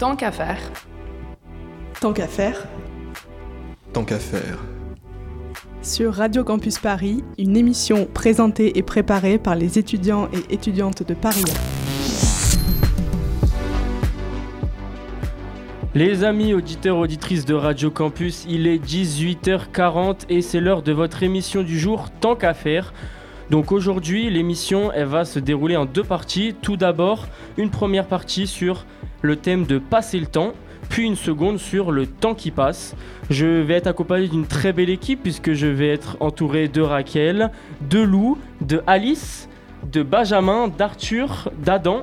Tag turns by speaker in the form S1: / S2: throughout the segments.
S1: Tant qu'à faire.
S2: Tant qu'à faire.
S3: Tant qu'à faire.
S2: Sur Radio Campus Paris, une émission présentée et préparée par les étudiants et étudiantes de Paris.
S4: Les amis auditeurs auditrices de Radio Campus, il est 18h40 et c'est l'heure de votre émission du jour Tant qu'à faire. Donc aujourd'hui, l'émission elle va se dérouler en deux parties. Tout d'abord, une première partie sur le thème de passer le temps, puis une seconde sur le temps qui passe. Je vais être accompagné d'une très belle équipe puisque je vais être entouré de Raquel, de Lou, de Alice, de Benjamin, d'Arthur, d'Adam,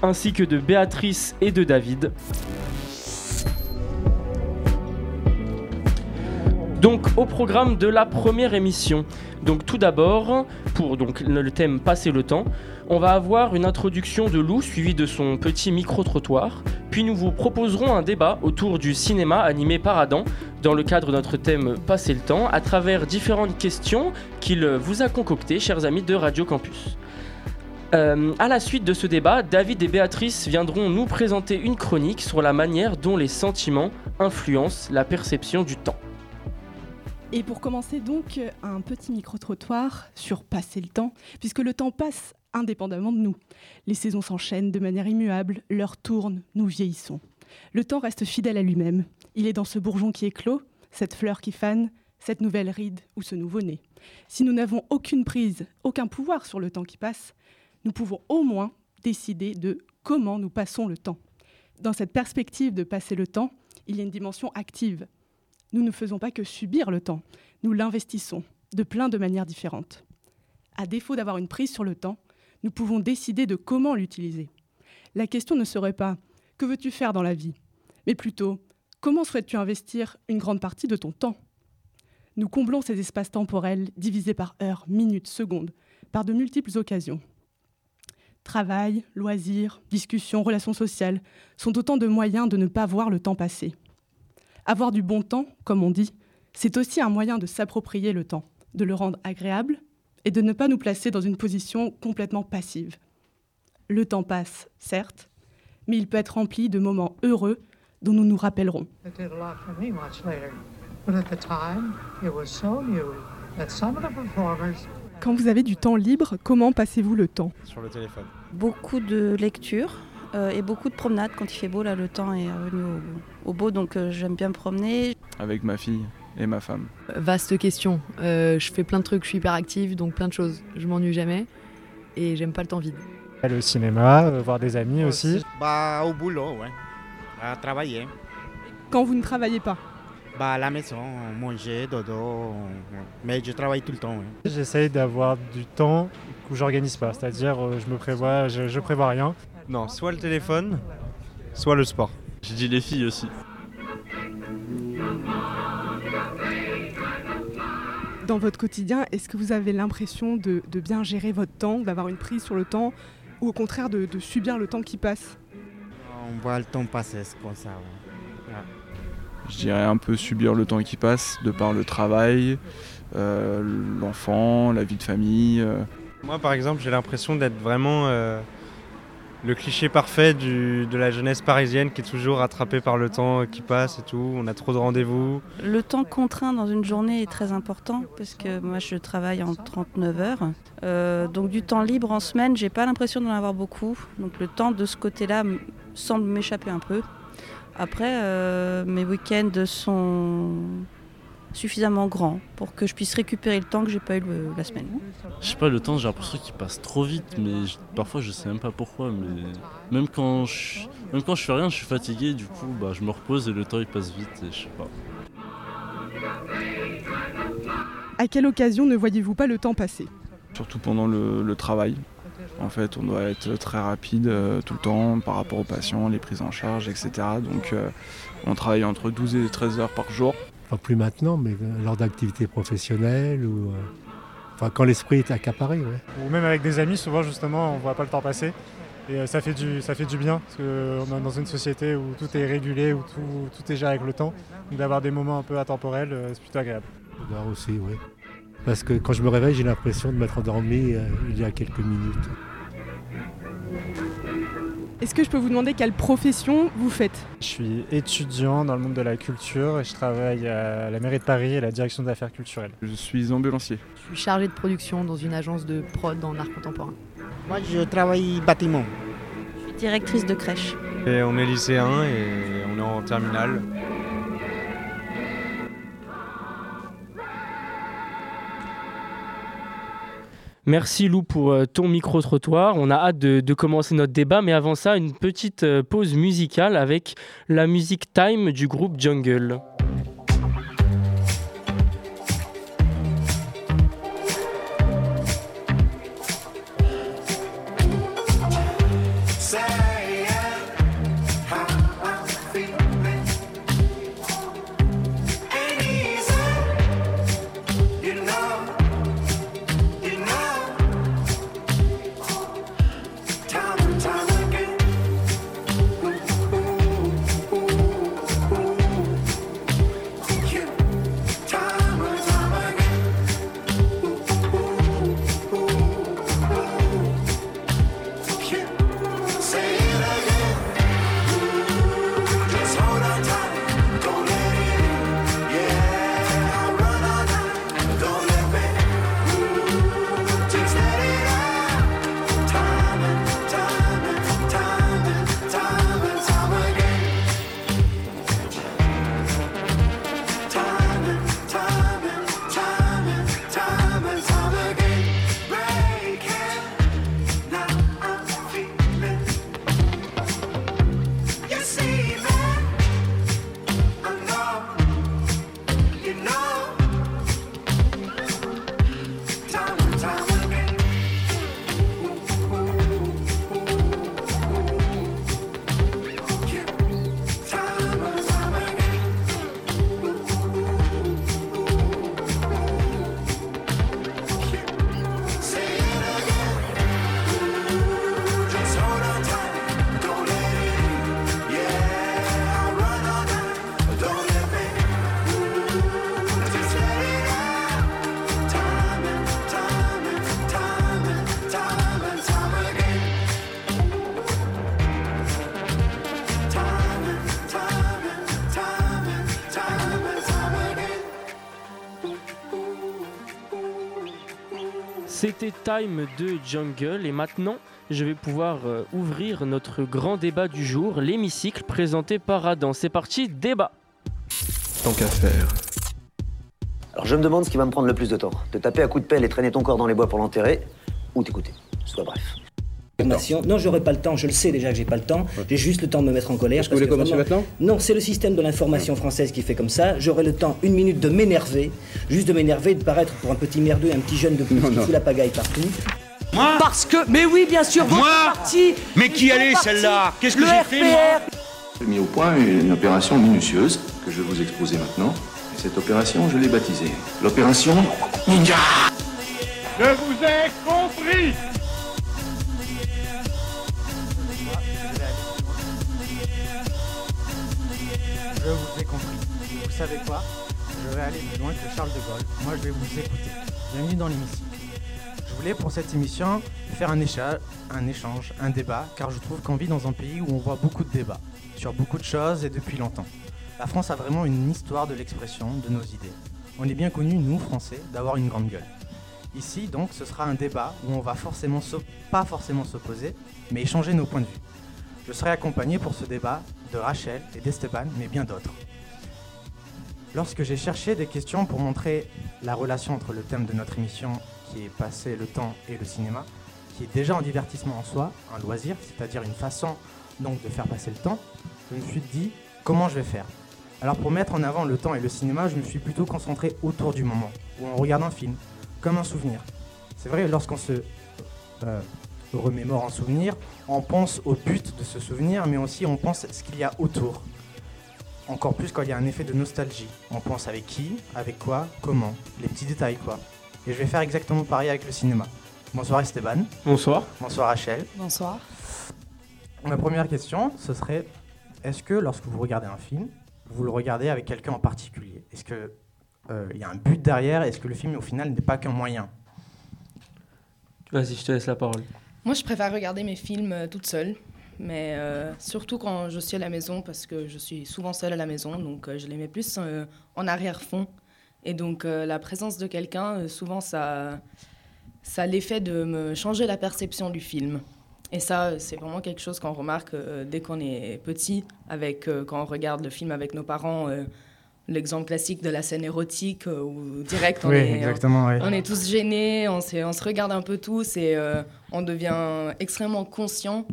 S4: ainsi que de Béatrice et de David. Donc au programme de la première émission. Donc tout d'abord, pour donc le thème passer le temps, on va avoir une introduction de Lou suivie de son petit micro-trottoir. Puis nous vous proposerons un débat autour du cinéma animé par Adam dans le cadre de notre thème passer le temps à travers différentes questions qu'il vous a concoctées, chers amis de Radio Campus. Euh, à la suite de ce débat, David et Béatrice viendront nous présenter une chronique sur la manière dont les sentiments influencent la perception du temps.
S2: Et pour commencer donc, un petit micro-trottoir sur passer le temps, puisque le temps passe indépendamment de nous. Les saisons s'enchaînent de manière immuable, l'heure tourne, nous vieillissons. Le temps reste fidèle à lui-même. Il est dans ce bourgeon qui éclot, cette fleur qui fane, cette nouvelle ride ou ce nouveau-né. Si nous n'avons aucune prise, aucun pouvoir sur le temps qui passe, nous pouvons au moins décider de comment nous passons le temps. Dans cette perspective de passer le temps, il y a une dimension active, nous ne faisons pas que subir le temps, nous l'investissons de plein de manières différentes. À défaut d'avoir une prise sur le temps, nous pouvons décider de comment l'utiliser. La question ne serait pas que veux-tu faire dans la vie, mais plutôt comment souhaites-tu investir une grande partie de ton temps? Nous comblons ces espaces temporels divisés par heures, minutes, secondes, par de multiples occasions. Travail, loisirs, discussions, relations sociales sont autant de moyens de ne pas voir le temps passer. Avoir du bon temps, comme on dit, c'est aussi un moyen de s'approprier le temps, de le rendre agréable et de ne pas nous placer dans une position complètement passive. Le temps passe, certes, mais il peut être rempli de moments heureux dont nous nous rappellerons. Quand vous avez du temps libre, comment passez-vous le temps?
S5: Sur le téléphone.
S6: Beaucoup de lectures euh, et beaucoup de promenades. Quand il fait beau, là, le temps est revenu au, au beau, donc euh, j'aime bien me promener.
S5: Avec ma fille et ma femme.
S7: Vaste question. Euh, je fais plein de trucs, je suis hyper active, donc plein de choses. Je m'ennuie jamais et j'aime pas le temps vide.
S8: Le cinéma, euh, voir des amis aussi.
S9: Bah, au boulot, ouais. À travailler.
S2: Quand vous ne travaillez pas
S9: Bah, à la maison, manger, dodo. Mais je travaille tout le temps. ouais.
S8: J'essaye d'avoir du temps où j'organise pas, c'est-à-dire je me prévois, je, je prévois rien.
S5: Non, soit le téléphone, soit le sport.
S10: J'ai dit les filles aussi.
S2: Dans votre quotidien, est-ce que vous avez l'impression de, de bien gérer votre temps, d'avoir une prise sur le temps, ou au contraire de, de subir le temps qui passe?
S9: On voit le temps passer, c'est comme ça. ouais.
S5: Je dirais un peu subir le temps qui passe de par le travail, euh, l'enfant, la vie de famille. euh.
S11: Moi, par exemple, j'ai l'impression d'être vraiment euh, le cliché parfait de la jeunesse parisienne qui est toujours rattrapée par le temps qui passe et tout. On a trop de rendez-vous.
S6: Le temps contraint dans une journée est très important parce que moi je travaille en 39 heures. Euh, donc du temps libre en semaine, j'ai pas l'impression d'en avoir beaucoup. Donc le temps de ce côté-là semble m'échapper un peu. Après, euh, mes week-ends sont suffisamment grands pour que je puisse récupérer le temps que j'ai pas eu le- la semaine.
S10: Je sais pas, le temps, j'ai l'impression qu'il passe trop vite, mais je- parfois je sais même pas pourquoi. Mais même quand je, même quand je fais rien, je suis fatigué, du coup, bah, je me repose et le temps il passe vite, et je sais pas.
S2: À quelle occasion ne voyez-vous pas le temps passer?
S5: Surtout pendant le, le travail. En fait, on doit être très rapide euh, tout le temps par rapport aux patients, les prises en charge, etc. Donc, euh, on travaille entre 12 et 13 heures par jour.
S12: Enfin, plus maintenant, mais lors d'activités professionnelles ou. euh, Enfin, quand l'esprit est accaparé, ouais.
S8: Ou même avec des amis, souvent justement, on voit pas le temps passer. Et euh, ça fait du, ça fait du bien, parce qu'on est dans une société où tout est régulé, où tout, tout est géré avec le temps. Donc d'avoir des moments un peu intemporels, euh, c'est plutôt agréable.
S12: Là aussi, oui. Parce que quand je me réveille, j'ai l'impression de m'être endormi euh, il y a quelques minutes.
S2: Est-ce que je peux vous demander quelle profession vous faites?
S8: Je suis étudiant dans le monde de la culture et je travaille à la mairie de Paris et la direction des affaires culturelles.
S5: Je suis ambulancier.
S7: Je suis chargée de production dans une agence de prod en art contemporain.
S9: Moi, je travaille bâtiment.
S6: Je suis directrice de crèche.
S11: Et on est lycéen et on est en terminale.
S13: Merci Lou pour euh, ton micro-trottoir. On a hâte de, commencer notre débat, mais avant ça, une petite euh, pause musicale avec la musique Time du groupe Jungle. C'était Time de Jungle et maintenant je vais pouvoir euh, ouvrir notre grand débat du jour, l'hémicycle présenté par Adam. C'est parti, débat.
S3: Tant qu'à faire.
S14: Alors je me demande ce qui va me prendre le plus de temps. Te taper à coups de pelle et traîner ton corps dans les bois pour l'enterrer, ou t'écouter.
S15: Formation. Non, j'aurai pas le temps. Je le sais déjà que j'ai pas le temps. J'ai juste le temps de me mettre en colère.
S16: Vous voulez
S15: que
S16: commencer
S15: vraiment-
S16: maintenant?
S15: Non, c'est le système de l'information française qui fait comme ça. J'aurai le temps, une minute, de m'énerver, juste de m'énerver, de paraître pour un petit merdeux, un petit jeune de plus qui fout la pagaille partout.
S16: Moi
S15: Parce que, mais oui, bien sûr, votre
S16: Moi
S15: parti.
S16: Mais qui allait, celle-là Qu'est-ce que
S15: le
S16: j'ai fait, moi.
S3: J'ai mis au point une opération minutieuse que je vais vous exposer maintenant. Et cette opération, je l'ai baptisée l'opération Ninja.
S16: Je vous ai compris
S17: Je vais aller plus loin que Charles de Gaulle. Moi, je vais vous écouter. Bienvenue dans l'émission. Je voulais pour cette émission faire un, écha- un échange, un débat, car je trouve qu'on vit dans un pays où on voit beaucoup de débats sur beaucoup de choses et depuis longtemps. La France a vraiment une histoire de l'expression de nos idées. On est bien connus, nous, Français, d'avoir une grande gueule. Ici, donc, ce sera un débat où on va forcément pas forcément s'opposer, mais échanger nos points de vue. Je serai accompagné pour ce débat de Rachel et d'Esteban, mais bien d'autres. Lorsque j'ai cherché des questions pour montrer la relation entre le thème de notre émission, qui est passer le temps et le cinéma, qui est déjà un divertissement en soi, un loisir, c'est-à-dire une façon donc de faire passer le temps, je me suis dit comment je vais faire? Alors pour mettre en avant le temps et le cinéma, je me suis plutôt concentré autour du moment, où on regarde un film, comme un souvenir. C'est vrai, lorsqu'on se euh, remémore un souvenir, on pense au but de ce souvenir, mais aussi on pense à ce qu'il y a autour. Encore plus quand il y a un effet de nostalgie. On pense avec qui, avec quoi, comment, les petits détails quoi. Et je vais faire exactement pareil avec le cinéma. Bonsoir Esteban.
S13: Bonsoir.
S17: Bonsoir Rachel.
S7: Bonsoir.
S17: Ma première question, ce serait est-ce que lorsque vous regardez un film, vous le regardez avec quelqu'un en particulier? Est-ce que euh, il y a un but derrière? Est-ce que le film au final n'est pas qu'un moyen?
S13: Vas-y, je te laisse la parole.
S1: Moi, je préfère regarder mes films euh, toute seule. Mais euh, surtout quand je suis à la maison, parce que je suis souvent seule à la maison, donc euh, je les mets plus euh, en arrière-fond. Et donc la présence de quelqu'un, souvent, ça, ça a l'effet de me changer la perception du film. Et ça, c'est vraiment quelque chose qu'on remarque dès qu'on est petit, avec, quand on regarde le film avec nos parents. L'exemple classique de la scène érotique euh, où direct on,
S18: Oui,
S1: est,
S18: oui.
S1: on est tous gênés, on, se regarde un peu tous et euh, on devient extrêmement conscient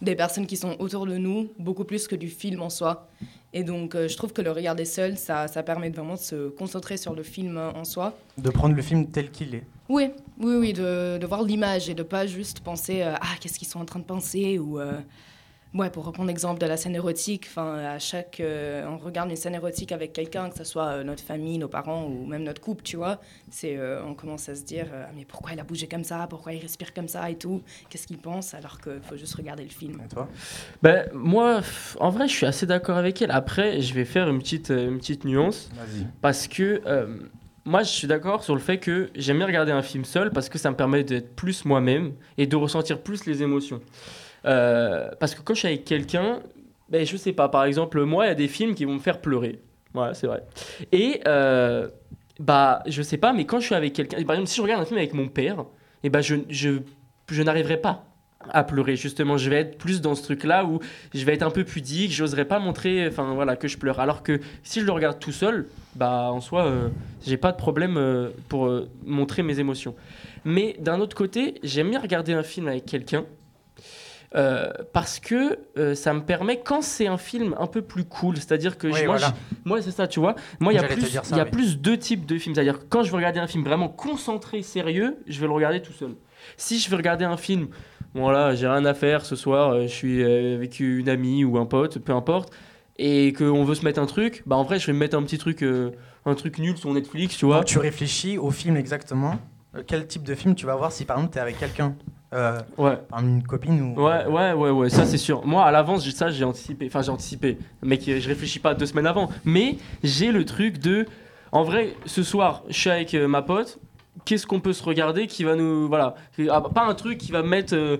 S1: des personnes qui sont autour de nous, beaucoup plus que du film en soi. Et donc euh, je trouve que le regarder seul, ça, ça permet vraiment de se concentrer sur le film en soi.
S18: De prendre le film tel qu'il est.
S1: Oui, oui, oui, de, de voir l'image et de pas juste penser euh, ah qu'est-ce qu'ils sont en train de penser? ou euh, ouais pour reprendre l'exemple de la scène érotique. Enfin à chaque euh, on regarde une scène érotique avec quelqu'un que ce soit euh, notre famille, nos parents ou même notre couple, tu vois, c'est euh, on commence à se dire euh, mais pourquoi il a bougé comme ça, pourquoi il respire comme ça et tout, qu'est-ce qu'il pense? Alors qu'il faut juste regarder le film.
S18: Et toi?
S4: Ben, moi, en vrai, je suis assez d'accord avec elle. Après, je vais faire une petite, une petite nuance.
S18: Vas-y.
S4: Parce que euh, moi, je suis d'accord sur le fait que j'aime bien regarder un film seul parce que ça me permet d'être plus moi-même et de ressentir plus les émotions. Euh, parce que quand je suis avec quelqu'un, ben, je sais pas, par exemple, moi, il y a des films qui vont me faire pleurer. Ouais, c'est vrai. Et, euh, bah, je sais pas, mais quand je suis avec quelqu'un, par exemple, si je regarde un film avec mon père, et ben, je, je, je n'arriverai pas à pleurer justement je vais être plus dans ce truc là où je vais être un peu pudique j'oserais pas montrer enfin voilà que je pleure alors que si je le regarde tout seul bah en soi euh, j'ai pas de problème euh, pour euh, montrer mes émotions mais d'un autre côté j'aime bien regarder un film avec quelqu'un euh, parce que euh, ça me permet quand c'est un film un peu plus cool c'est-à-dire que
S18: Oui,
S4: moi,
S18: voilà.
S4: je- moi c'est ça tu vois. Moi il y a plus
S18: ça,
S4: il y a plus deux types de films. C'est-à-dire que quand je veux regarder un film vraiment concentré sérieux je vais le regarder tout seul. Si je veux regarder un film voilà j'ai rien à faire ce soir euh, je suis avec une amie ou un pote peu importe et qu'on veut se mettre un truc bah en vrai je vais me mettre un petit truc euh, un truc nul sur Netflix tu vois.
S18: Donc, tu réfléchis au film exactement. Quel type de film tu vas voir si par exemple tu es avec quelqu'un? Euh,
S4: Ouais.
S18: une copine ou.
S4: Ouais, ouais, ouais, ouais, ça c'est sûr. Moi, à l'avance, j'ai- ça j'ai anticipé. Enfin, j'ai anticipé. Euh, je réfléchis pas deux semaines avant. Mais j'ai le truc de. En vrai, ce soir, je suis avec euh, ma pote. Qu'est-ce qu'on peut se regarder qui va nous. Voilà. Ah, Pas un truc qui va me mettre. euh,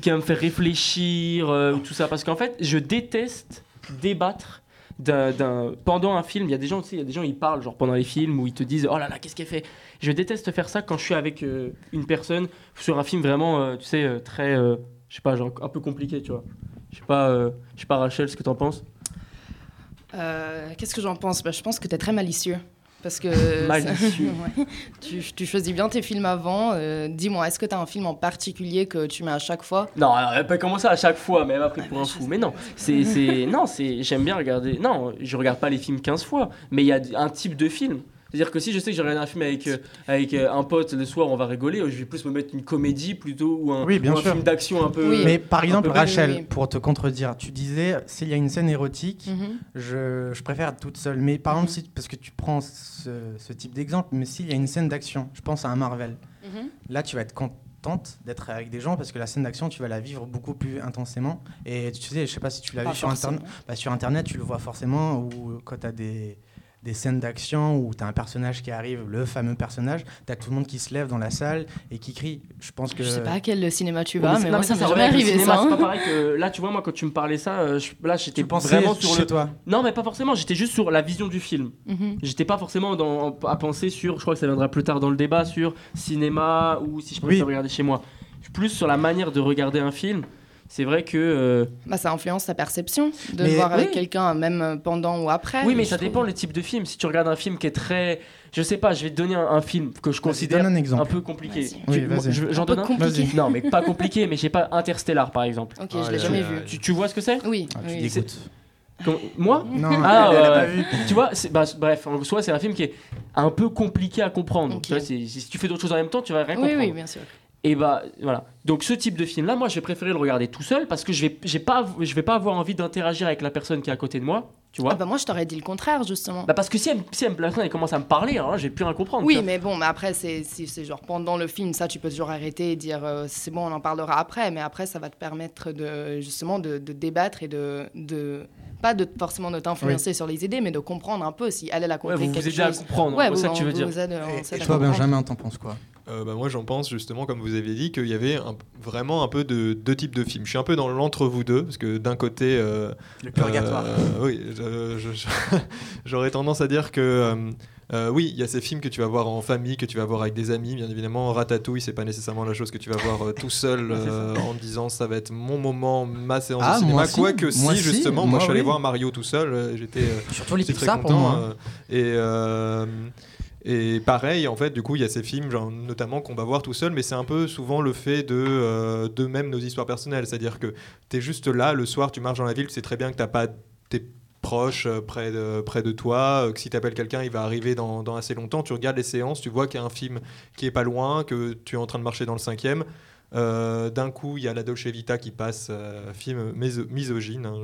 S4: qui va me faire réfléchir, euh, ou tout ça. Parce qu'en fait, je déteste débattre. D'un- pendant un film, il y a des gens, tu sais, il y a des gens, ils parlent genre pendant les films où ils te disent oh là là, qu'est-ce qu'elle fait? Je déteste faire ça quand je suis avec euh, une personne sur un film vraiment, euh, tu sais, euh, très, euh, je sais pas, genre un peu compliqué, tu vois. Je sais pas, je sais pas Rachel, ce que t'en penses?
S1: Qu'est-ce que j'en pense? Bah, Je pense que tu es très malicieux. Parce que
S4: Malicieux.
S1: Ouais. tu, tu choisis bien tes films avant. Euh, Dis-moi, est-ce que tu as un film en particulier que tu mets à chaque fois?
S4: Non, elle peut commencer à chaque fois, mais elle m'a pris pour un fou. Mais non, c'est, non, c'est, j'aime bien regarder. Non, je regarde pas les films 15 fois, mais il y a un type de film. C'est-à-dire que si je sais que j'ai regardé un film avec, euh, avec euh, un pote le soir, on va rigoler, je vais plus me mettre une comédie plutôt ou un,
S18: Oui, bien
S4: ou un
S18: sûr.
S4: film d'action un peu.
S18: Mais par exemple, Rachel, pour te contredire, tu disais s'il y a une scène érotique,
S1: Mhm.
S18: je, je préfère être toute seule. Mais par exemple, si, parce que tu prends ce, ce type d'exemple, mais s'il y a une scène d'action, je pense à un Marvel,
S1: Mhm.
S18: là tu vas être contente d'être avec des gens parce que la scène d'action, tu vas la vivre beaucoup plus intensément. Et tu sais, je sais pas si tu l'as vu sur. Internet. Bah, sur Internet, tu le vois forcément, ou quand tu as des des scènes d'action où tu as un personnage qui arrive, le fameux personnage, tu as tout le monde qui se lève dans la salle et qui crie. Je pense que
S1: Je sais pas à quel cinéma tu vas,
S4: mais
S1: mais, moi ça
S4: c'est
S1: m'est arrivé ça.
S4: C'est pas pareil que là, tu vois, moi, quand tu me parlais ça, euh, je- là, j'étais
S18: Tu pensais
S4: vraiment sur
S18: chez
S4: le.
S18: toi?
S4: Non, mais pas forcément. J'étais juste sur la vision du film.
S1: Mhm.
S4: J'étais pas forcément dans, à penser sur. Je crois que ça viendra plus tard dans le débat sur cinéma ou si je préfère regarder chez moi. Plus sur la manière de regarder un film. C'est vrai que. euh,
S1: Bah, ça influence ta perception de
S4: Mais-
S1: le voir avec
S4: oui.
S1: quelqu'un, même pendant ou après.
S4: Oui, mais ça
S1: trouve.
S4: dépend les types de films. Si tu regardes un film qui est très. Je sais pas, je vais te donner un, un film que je considère
S18: un exemple.
S4: peu compliqué.
S18: Oui,
S4: J'en
S1: Un peu
S4: donne un
S1: compliqué.
S18: Vas-y.
S4: Non, mais pas compliqué, mais je sais pas, Interstellar par exemple.
S1: Ok, je l'ai jamais vu.
S4: Tu, tu vois ce que c'est?
S1: Oui,
S18: Ah, tu
S1: oui.
S18: dégoûtes.
S4: Comment- Moi?
S18: Non,
S4: Ah,
S18: elle pas vu.
S4: Tu vois, bah, bref, en soi, c'est un film qui est un peu compliqué à comprendre. Tu vois, si tu fais d'autres choses en même temps, tu vas rien
S1: Oui,
S4: comprendre.
S1: oui, bien sûr.
S4: Et bah voilà. Donc ce type de film là, moi je vais préférer le regarder tout seul parce que je vais j'ai pas je vais pas avoir envie d'interagir avec la personne qui est à côté de moi, tu vois.
S1: Ah bah moi je t'aurais dit le contraire justement.
S4: Bah parce que si elle, si elle, elle commence à me parler, alors là, j'ai plus rien comprendre.
S1: Oui, mais bon, mais après, c'est c'est- c'est genre pendant le film, ça, tu peux toujours arrêter et dire euh, c'est bon, on en parlera après. Mais après, ça va te permettre de justement de, de débattre et de, de pas de forcément de t'influencer sur les idées, mais de comprendre un peu si elle, elle a compris
S4: vous vous
S1: quelque
S4: aidez à comprendre,
S1: Ouais,
S4: c'est ça
S1: vous-
S4: que tu veux dire.
S1: vous aide,
S18: Et, et
S1: à
S18: toi. Benjamin, t'en penses quoi?
S3: Euh, bah, moi j'en pense justement, comme vous avez dit, qu'il y avait un- vraiment un peu de deux types de films. Je suis un peu dans l'entre-vous deux, parce que d'un côté. euh,
S18: Le purgatoire.
S3: euh, oui, j'aurais tendance à dire que. euh, oui, il y a ces films que tu vas voir en famille, que tu vas voir avec des amis, bien évidemment. Ratatouille, c'est pas nécessairement la chose que tu vas voir tout seul en disant ça va être mon moment, ma séance
S18: Ah,
S3: de cinéma.
S18: si,
S3: Quoique si, justement, moi,
S18: moi,
S3: je suis allé voir Mario tout seul, j'étais
S18: Surtout les
S3: très
S18: Pixar pour
S3: content,
S18: moi.
S3: euh, et, et pareil, en fait, du coup, il y a ces films, notamment qu'on va voir tout seul, mais c'est un peu souvent le fait de euh, d'eux-mêmes nos histoires personnelles. C'est-à-dire que tu es juste là, le soir, tu marches dans la ville, tu sais très bien que tu pas tes proches euh, près de, près de toi, euh, que si tu appelles quelqu'un, il va arriver dans, dans assez longtemps. Tu regardes les séances, tu vois qu'il y a un film qui est pas loin, que tu es en train de marcher dans le cinquième. Euh, D'un coup, il y a la Dolce Vita qui passe, euh, film miso- misogyne, hein,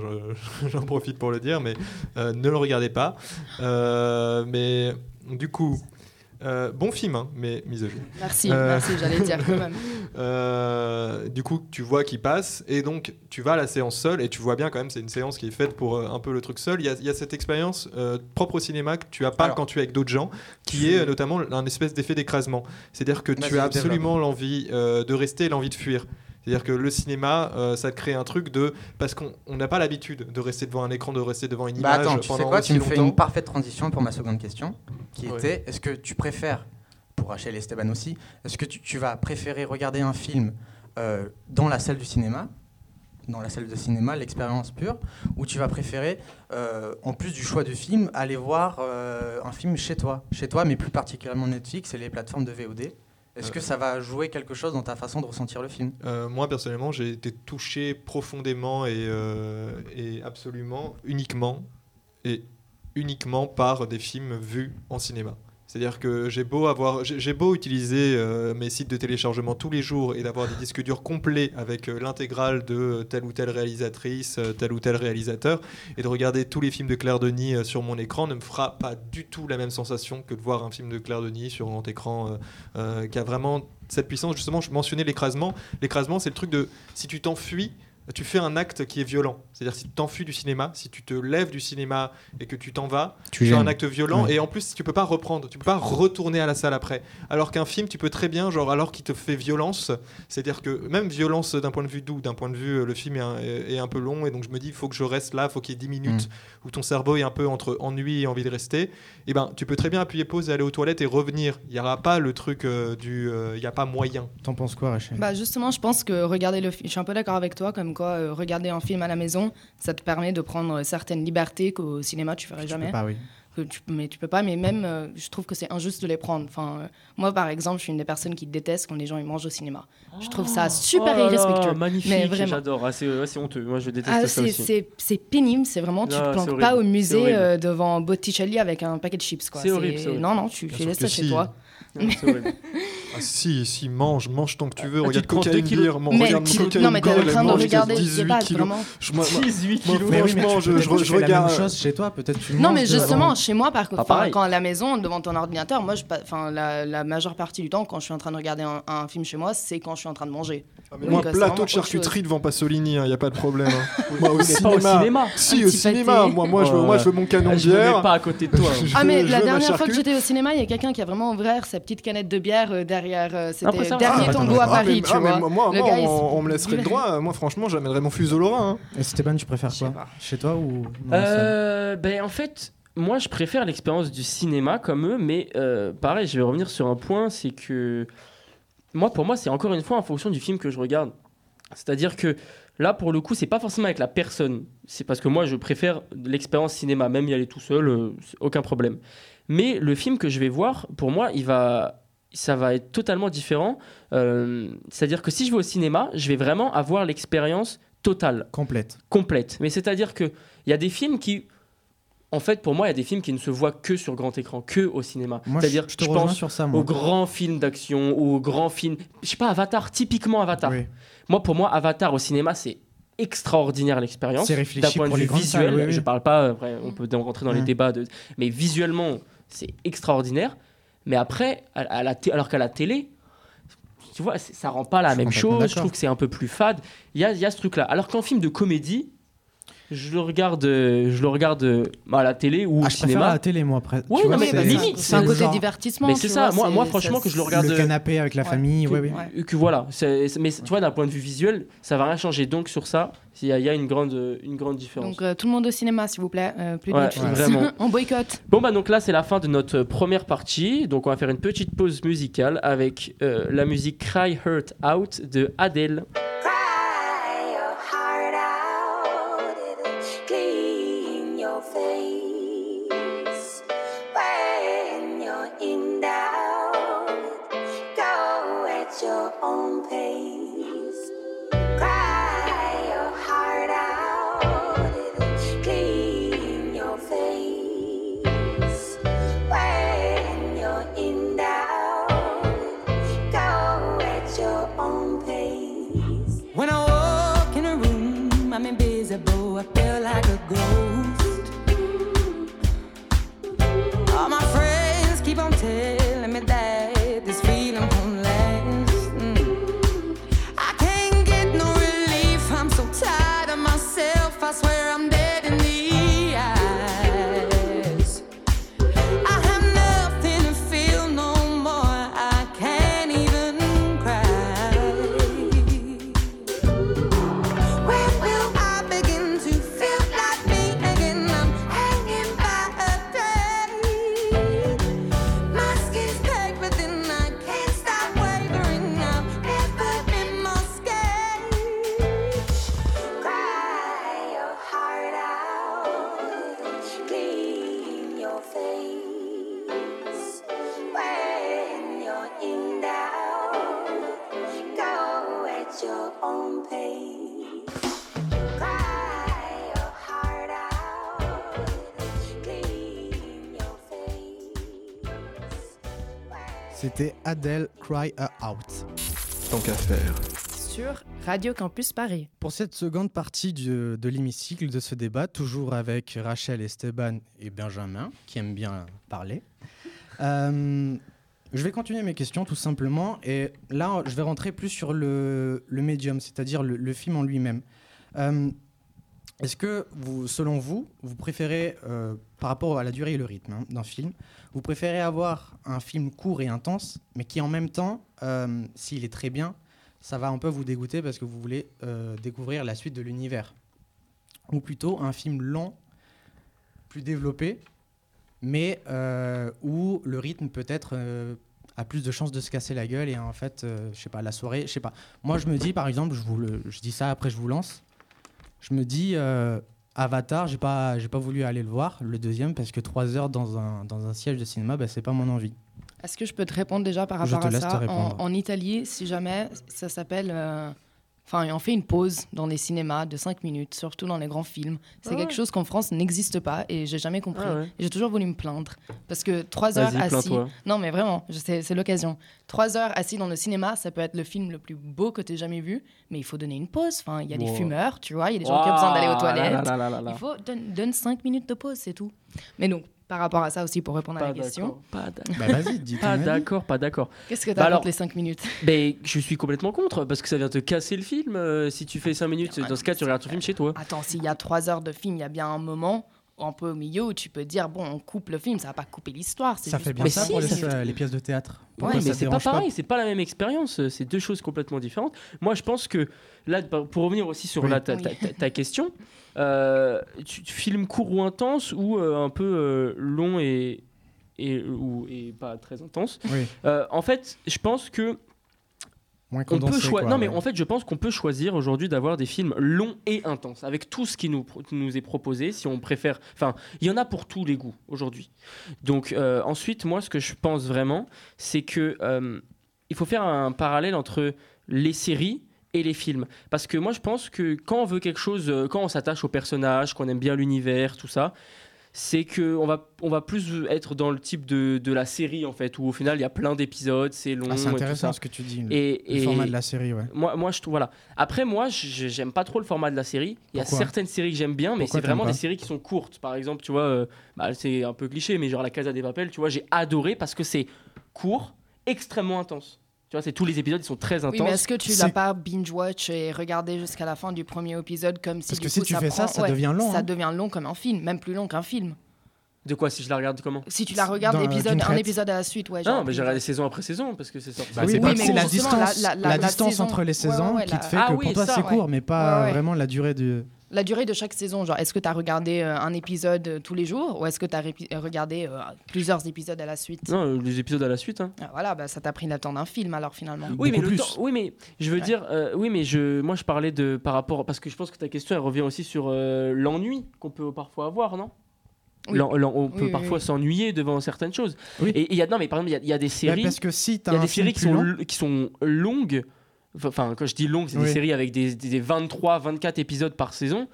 S3: je- j'en profite pour le dire, mais euh, ne le regardez pas. Mais du coup, euh, bon film, hein, mais misogyne.
S1: Merci, merci, j'allais dire quand même.
S3: Euh, du coup, tu vois qu'il passe, et donc tu vas à la séance seule, et tu vois bien quand même, c'est une séance qui est faite pour euh, un peu le truc seul. Il y a, il y a cette expérience euh, propre au cinéma que tu as pas
S18: Alors,
S3: quand tu es avec d'autres gens, qui est euh, notamment un espèce d'effet d'écrasement. C'est-à-dire que tu as absolument l'envie euh, de rester et l'envie de fuir. C'est-à-dire que le cinéma, euh, ça te crée un truc de. Parce qu'on on n'a pas l'habitude de rester devant un écran, de rester devant une
S18: Bah
S3: image
S18: attends, tu sais quoi Tu me fais une parfaite transition pour ma seconde question, qui
S3: Ouais.
S18: était est-ce que tu préfères, pour Rachel et Esteban aussi, est-ce que tu, tu vas préférer regarder un film euh, dans la salle du cinéma, dans la salle de cinéma, l'expérience pure, ou tu vas préférer, euh, en plus du choix de film, aller voir euh, un film chez toi, chez toi, mais plus particulièrement Netflix et les plateformes de VOD Est-ce que ça va jouer quelque chose dans ta façon de ressentir le film?
S3: Euh, moi personnellement, j'ai été touché profondément et, euh, et absolument uniquement et uniquement par des films vus en cinéma. C'est-à-dire que j'ai beau avoir, j'ai beau utiliser euh, mes sites de téléchargement tous les jours et d'avoir des disques durs complets avec euh, l'intégrale de telle ou telle réalisatrice, euh, tel ou tel réalisateur, et de regarder tous les films de Claire Denis euh, sur mon écran ne me fera pas du tout la même sensation que de voir un film de Claire Denis sur grand écran euh, euh, qui a vraiment cette puissance. Justement, je mentionnais l'écrasement. L'écrasement, c'est le truc de si tu t'enfuis, tu fais un acte qui est violent. C'est-à-dire si tu t'enfuis du cinéma, si tu te lèves du cinéma et que tu t'en vas,
S18: Tu
S3: fais un acte violent
S18: Ouais.
S3: et en plus tu peux pas reprendre, tu peux pas retourner à la salle après. Alors qu'un film, tu peux très bien, genre alors qu'il te fait violence, c'est-à-dire que même violence d'un point de vue doux, d'un point de vue euh, le film est un, est- est un peu long et donc je me dis il faut que je reste là, il faut qu'il y ait 10 minutes où ton cerveau est un peu entre ennui et envie de rester. Et ben tu peux très bien appuyer pause et aller aux toilettes et revenir. Il y aura pas le truc euh, du, euh, il y a pas moyen.
S18: T'en penses quoi, Rachel?
S1: Bah justement, je pense que regarder le film, je suis un peu d'accord avec toi, comme quoi euh, regarder un film à la maison, ça te permet de prendre certaines libertés qu'au cinéma tu ferais jamais.
S18: pas, oui.
S1: Que tu, mais tu peux pas, mais même euh, je trouve que c'est injuste de les prendre. Enfin, euh, moi par exemple, je suis une des personnes qui détestent quand les gens ils mangent au cinéma. Je trouve ça super
S4: Oh là là,
S1: irrespectueux.
S4: Magnifique,
S1: mais vraiment.
S4: j'adore. Ah, c'est ouais, c'est honteux. Moi, je déteste
S1: Ah,
S4: ça
S1: c'est-
S4: aussi.
S1: c'est c'est pénible, c'est vraiment, tu
S4: Ah,
S1: te
S4: horrible,
S1: pas au musée euh, devant Botticelli avec un paquet de chips. quoi.
S4: C'est horrible, c'est horrible.
S1: Non, non, tu fais ça chez
S3: si.
S1: toi.
S4: C'est horrible.
S3: Ah, si, si, mange, mange tant que tu veux.
S4: Ah, tu
S3: regarde
S4: kilos-
S3: beer, mon-
S1: Mais
S3: regarde
S1: tu- non, mais t'es en train de
S3: mange
S1: regarder,
S3: jusqu'à
S1: je sais
S3: 18
S1: pas,
S3: kilos.
S1: vraiment.
S3: Je- moi- moi-
S4: 18
S3: moi,
S4: kilos.
S18: Mais oui, mais
S3: franchement,
S18: tu-
S3: je,
S18: peut-être
S3: je,
S18: que tu
S3: je
S18: fais la
S3: regarde.
S18: même chose chez toi, peut-être tu
S1: Non, mais
S18: devant-
S1: justement, chez moi, par contre, quand à la maison, devant ton ordinateur, moi, je, enfin, la, la majeure partie du temps, quand je suis en train de regarder un, un film chez moi, c'est quand je suis en train de manger. Donc,
S3: Moi,
S1: euh, c'est
S3: plateau de charcuterie devant Pasolini, il n'y a pas de problème. hein. moi, au
S4: Mais pas au
S3: cinéma. Si,
S1: Un
S3: au cinéma. Moi, moi, je veux, moi, je veux mon canon
S4: Ah,
S3: de
S4: je me mets
S3: bière.
S4: pas à côté de toi. hein.
S3: Je
S1: Ah, mais
S3: je
S1: la dernière fois que j'étais au cinéma, il y a quelqu'un qui a vraiment ouvert sa petite canette de bière euh, derrière. euh, C'était
S4: va.
S1: dernier
S18: Ah,
S1: tango à Paris, tu
S3: ah,
S1: vois.
S3: moi, moi,
S1: Le
S3: moi,
S1: gars, il
S3: on, me laisserait le droit. Moi, franchement, j'amènerais mon fuseau Lorrain. hein.
S18: Et Stéban, tu préfères quoi. Chez toi ou
S4: Euh, ben, en fait, moi, je préfère l'expérience du cinéma comme eux, mais euh, pareil, je vais revenir sur un point, c'est que moi, pour moi, c'est encore une fois en fonction du film que je regarde. C'est-à-dire que là, pour le coup, c'est pas forcément avec la personne. C'est parce que moi, je préfère l'expérience cinéma, même y aller tout seul, euh, aucun problème. Mais le film que je vais voir, pour moi, il va, ça va être totalement différent. Euh, C'est-à-dire que si je vais au cinéma, je vais vraiment avoir l'expérience totale
S18: Complète.
S4: complète. Mais c'est-à-dire que il y a des films qui, en fait, pour moi, il y a des films qui ne se voient que sur grand écran, que au cinéma. C'est-à-dire,
S18: je, je
S4: pense
S18: sur ça, moi.
S4: aux grands films d'action, aux grands films, je sais pas, Avatar, typiquement Avatar.
S18: Oui.
S4: Moi, pour moi, Avatar au cinéma, c'est extraordinaire l'expérience.
S18: C'est réfléchi
S4: D'un point
S18: pour
S4: de vue visuel,
S18: salles, oui, oui.
S4: je parle pas, après, on peut rentrer dans les
S18: Mm.
S4: débats, de... mais visuellement, c'est extraordinaire. Mais après, à, la alors qu'à la télé, tu vois, ça rend pas la
S18: Je
S4: même chose. Je trouve que c'est un peu plus fade. Il y a, il y a ce truc-là. Alors qu'en film de comédie, je le regarde, euh, je le regarde euh, à la télé ou
S17: Ah,
S4: au
S17: je préfère
S4: cinéma.
S17: à la télé, moi, après.
S4: Ouais,
S17: Tu
S4: non,
S17: vois,
S4: mais
S17: c'est-
S4: limite,
S1: C'est un côté
S17: genre-
S1: divertissement.
S4: Mais c'est ça,
S1: vois,
S4: moi, franchement que je le regarde.
S17: Le
S4: euh,
S17: canapé avec la famille,
S4: que,
S17: ouais, oui.
S4: que- que voilà, mais tu vois d'un point de vue visuel, ça va rien changer. Donc sur ça, il y, a- il y a une grande, une grande différence.
S1: Donc euh, tout le monde au cinéma, s'il vous plaît. Euh, plus de
S4: Ouais, vraiment.
S1: On boycotte.
S4: Bon bah donc là c'est la fin de notre première partie, donc on va faire une petite pause musicale avec euh, la musique Cry Hurt Out de Adele.
S19: clean
S17: C'était Adele Cry Her Out.
S3: Tant qu'à faire.
S1: Sur Radio Campus Paris.
S17: Pour cette seconde partie du- de l'hémicycle de ce débat, toujours avec Rachel, Esteban et Benjamin, qui aiment bien parler, euh, je vais continuer mes questions tout simplement. Et là, je vais rentrer plus sur le, le médium, c'est-à-dire le, le film en lui-même. Euh, Est-ce que, vous, selon vous, vous préférez, euh, par rapport à la durée et le rythme hein, d'un film, vous préférez avoir un film court et intense, mais qui en même temps, euh, s'il est très bien, ça va un peu vous dégoûter parce que vous voulez euh, découvrir la suite de l'univers? Ou plutôt un film lent, plus développé, mais où le rythme peut-être euh, a plus de chances de se casser la gueule et en fait, je sais pas, la soirée, je sais pas. Moi, je me dis, par exemple, je, vous le- je dis ça après, je vous lance. Je me dis, euh, Avatar, j'ai pas, j'ai pas voulu aller le voir, le deuxième, parce que trois heures dans un, dans un siège de cinéma, bah, c'est pas mon envie.
S1: Est-ce que je peux te répondre déjà par
S17: Je
S1: rapport
S17: te
S1: à
S17: laisse
S1: ça
S17: te
S1: en,
S17: répondre.
S1: en Italie, si jamais, ça s'appelle. euh, Enfin, on fait une pause dans les cinémas de 5 minutes, surtout dans les grands films. C'est
S4: Ah
S1: quelque chose qu'en France n'existe pas et j'ai jamais compris.
S4: Ah ouais.
S1: J'ai toujours voulu me plaindre. Parce que 3 heures assis. Non, mais vraiment, c'est l'occasion. 3 heures assis dans le cinéma, ça peut être le film le plus beau que tu aies jamais vu, mais il faut donner une pause. Enfin, il y a des fumeurs, tu vois, il y a des gens qui ont besoin d'aller aux toilettes.
S4: là, là, là, là.
S1: Il faut donne 5 minutes de pause, c'est tout. Mais donc, par rapport à ça aussi, pour répondre à la question.
S4: d'accord, Pas d'accord.
S17: Bah, vas-y, dis ton
S4: Pas d'accord, pas d'accord.
S1: Qu'est-ce que
S4: Bah
S1: t'as
S4: alors,
S1: contre les 5 minutes?
S4: ben, Je suis complètement contre parce que ça vient te casser le film. euh, si tu fais 5 minutes, dans ce cas, tu regardes ton film chez toi.
S1: Attends, s'il y a 3 heures de film, il y a bien un moment un peu au milieu où tu peux dire bon, on coupe le film, ça va pas couper l'histoire. c'est
S17: Ça
S1: juste
S17: fait bien ça pour les, euh, les pièces de théâtre. Pourquoi
S4: Ouais,
S17: ça
S4: mais c'est pas pareil, c'est pas la même expérience, c'est deux choses complètement différentes. Moi, je pense que là, pour revenir aussi sur
S17: Oui.
S4: la- ta, ta- ta- ta question, euh, tu, filmes court ou intense ou euh, un peu euh, long et, et, ou, et pas très intense.
S17: Oui.
S4: Euh, en fait, je pense que
S17: Moins
S4: on peut
S17: quoi,
S4: non mais en fait je pense qu'on peut choisir aujourd'hui d'avoir des films longs et intenses avec tout ce qui nous est proposé si on préfère enfin il y en a pour tous les goûts aujourd'hui. Donc euh, ensuite moi ce que je pense vraiment c'est que euh, il faut faire un parallèle entre les séries et les films. Parce que moi je pense que quand on veut quelque chose euh, quand on s'attache au personnage qu'on aime bien l'univers tout ça c'est que on va on va plus être dans le type de, de la série en fait où au final il y a plein d'épisodes c'est long
S17: Ah, c'est
S4: et tout
S17: intéressant
S4: ça.
S17: ce que tu dis, le-
S4: et,
S17: le
S4: et-
S17: format de la série, ouais.
S4: moi, moi je trouve voilà. Après moi j'aime pas trop le format de la série. Il y a certaines séries que j'aime bien mais c'est vraiment des séries qui sont courtes. Par exemple tu vois euh, bah, c'est un peu cliché mais genre la Casa des Papel tu vois j'ai adoré parce que c'est court extrêmement intense Tu vois, c'est tous les épisodes, ils sont très intenses.
S1: Oui, mais est-ce que tu l'as pas binge-watch et regardé jusqu'à la fin du premier épisode comme si
S17: Parce
S1: du
S17: que si tu fais ça,
S1: prend-
S17: ça
S1: ouais,
S17: devient long,
S1: Ça
S17: hein.
S1: devient long comme un film, même plus long qu'un film.
S4: De quoi si je la regarde comment?
S1: Si tu la regardes
S17: Dans-
S1: épisode, un épisode à la suite, ouais.
S4: Non, mais j'ai regardé saison après saison parce que c'est sorti.
S17: Bah,
S1: Oui,
S17: c'est
S1: oui,
S17: pas-
S1: mais
S17: c'est la distance,
S1: la-
S17: la,
S1: la- la
S17: distance
S1: saison-
S17: entre les
S1: ouais,
S17: saisons
S1: ouais,
S17: qui
S1: la-
S17: te fait
S1: Ah
S17: que
S1: oui,
S17: pour toi
S1: ça,
S17: c'est
S1: ouais.
S17: court, mais pas
S1: Ouais, ouais.
S17: vraiment la durée du.
S1: La durée de chaque saison, genre est-ce que tu as regardé euh, un épisode euh, tous les jours ou est-ce que tu as regardé euh, plusieurs épisodes à la suite?
S4: Non, les épisodes à la suite. Hein.
S1: Ah, Voilà, bah, ça t'a pris le temps d'un film alors finalement.
S4: Oui, mais le temps- oui, mais je veux dire, euh, oui, mais je, moi je parlais de par rapport parce que je pense que ta question elle revient aussi sur euh, l'ennui qu'on peut parfois avoir, non?
S1: Oui.
S4: On
S1: Oui,
S4: peut
S1: oui,
S4: parfois
S1: oui.
S4: s'ennuyer devant certaines choses.
S17: Oui.
S4: Et il y a non, mais par exemple, il y a- il y, a des séries.
S17: parce que si t'as
S4: il y a
S17: un
S4: des séries qui
S17: plus
S4: sont,
S17: long-
S4: l- qui sont longues. Enfin, quand je dis longues, c'est des
S17: Oui.
S4: séries avec des, des- des 23, 24 épisodes par saison.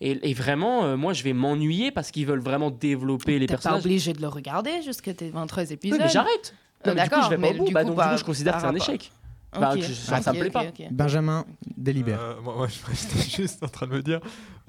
S4: Et, et vraiment, euh, moi, je vais m'ennuyer parce qu'ils veulent vraiment développer les
S1: T'es pas
S4: personnages.
S1: obligé de le regarder jusqu'à tes 23
S4: Oui,
S1: épisodes.
S4: mais j'arrête.
S1: Euh,
S4: mais coup,
S1: D'accord,
S4: je vais pas
S1: mais
S4: au bout.
S1: du
S4: Bah,
S1: coup,
S4: donc, du coup, je considère que c'est un échec. Bah, je- ça, ça me plaît pas.
S17: Benjamin délibère.
S3: Euh, moi, moi, j'étais juste en train de me dire,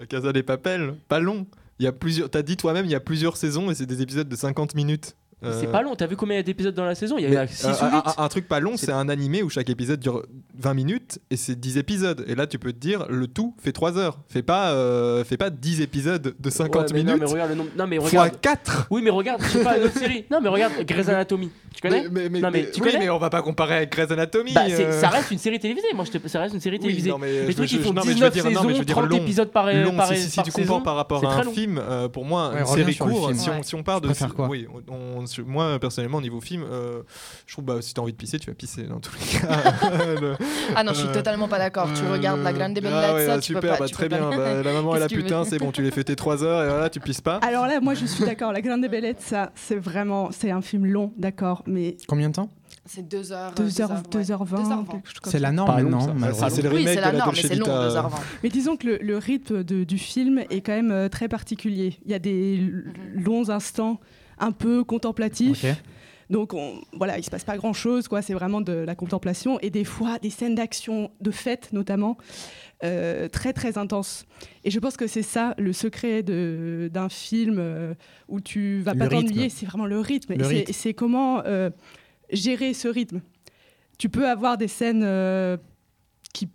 S3: Casa des Papel, pas long. Il y a plusieurs. T'as dit toi-même, il y a plusieurs saisons et c'est des épisodes de 50 minutes.
S4: Mais C'est
S3: Euh,
S4: pas long. T'as vu combien il y a d'épisodes dans la saison? Il y en a 6
S3: Euh,
S4: ou 8.
S3: un, un- truc pas long, c'est un animé où chaque épisode dure 20 minutes et c'est 10 épisodes. Et là, tu peux te dire, le tout fait 3 heures. Fais pas, euh, fais pas 10 épisodes de 50
S4: Ouais, mais
S3: minutes.
S4: Non, mais regarde le nombre. Non, mais
S3: fois
S4: regarde.
S3: 4
S4: Oui, mais regarde, je sais pas, une autre série. Non, mais regarde Grey's Anatomy. Tu connais?
S3: Mais, mais,
S4: Non, mais
S3: mais-
S4: tu
S3: oui,
S4: connais?
S3: mais on va pas comparer avec Grey's Anatomy.
S4: Bah,
S3: euh.
S4: ça reste une série télévisée. Moi, je te- ça reste une série
S3: Oui,
S4: télévisée.
S3: non, mais
S4: les
S3: je-
S4: trucs, ils font
S3: non, mais je veux
S4: 19
S3: dire- non,
S4: saisons,
S3: mais veux dire
S4: 30
S3: long.
S4: épisodes par,
S3: Long,
S4: par,
S3: si, si, si
S4: par
S3: tu
S4: saison.
S3: compares par rapport à un
S4: long.
S3: film, euh, pour moi,
S17: Ouais,
S3: une série courte, si, on,
S1: Ouais.
S3: si on part de. oui, on- moi, personnellement, au niveau film, euh, je trouve bah, si t'as envie de pisser, tu vas pisser dans tous les cas. Le-
S1: Ah non, je suis
S3: euh,
S1: totalement pas d'accord. Tu
S3: euh,
S1: regardes la Grande
S3: ah ouais,
S1: tu
S3: super,
S1: peux pas.
S3: bah,
S1: tu
S3: très
S1: peux pas-
S3: bien. bah, la maman et la
S1: que
S3: putain, c'est bon, tu les fais tes 3 heures et voilà, tu pisses pas.
S2: Alors là, moi, je suis d'accord. La Grande Bellette, ça, c'est vraiment, c'est un film long, d'accord, mais
S17: Combien de temps?
S1: C'est 2 heures.
S2: 2 heures,
S1: ouais.
S2: 2h20,
S1: 2h20.
S2: quelque chose comme
S17: C'est la norme maintenant. malheureusement.
S3: c'est le
S1: Oui,
S3: remake
S1: c'est la
S3: de la
S1: norme, mais c'est long,
S3: Vita.
S1: 2h20.
S2: Mais disons que le, le rythme de- du film est quand même euh, très particulier. Il y a des l- longs instants un peu contemplatifs.
S17: Ok.
S2: Donc on, voilà, il se passe pas grand chose, quoi. C'est vraiment de la contemplation et des fois des scènes d'action, de fête notamment, euh, très très intenses. Et je pense que c'est ça le secret d'un film euh, où tu vas
S17: Le
S2: pas t'ennuyer. C'est vraiment le rythme. C'est- comment euh, gérer ce rythme. Tu peux avoir des scènes qui,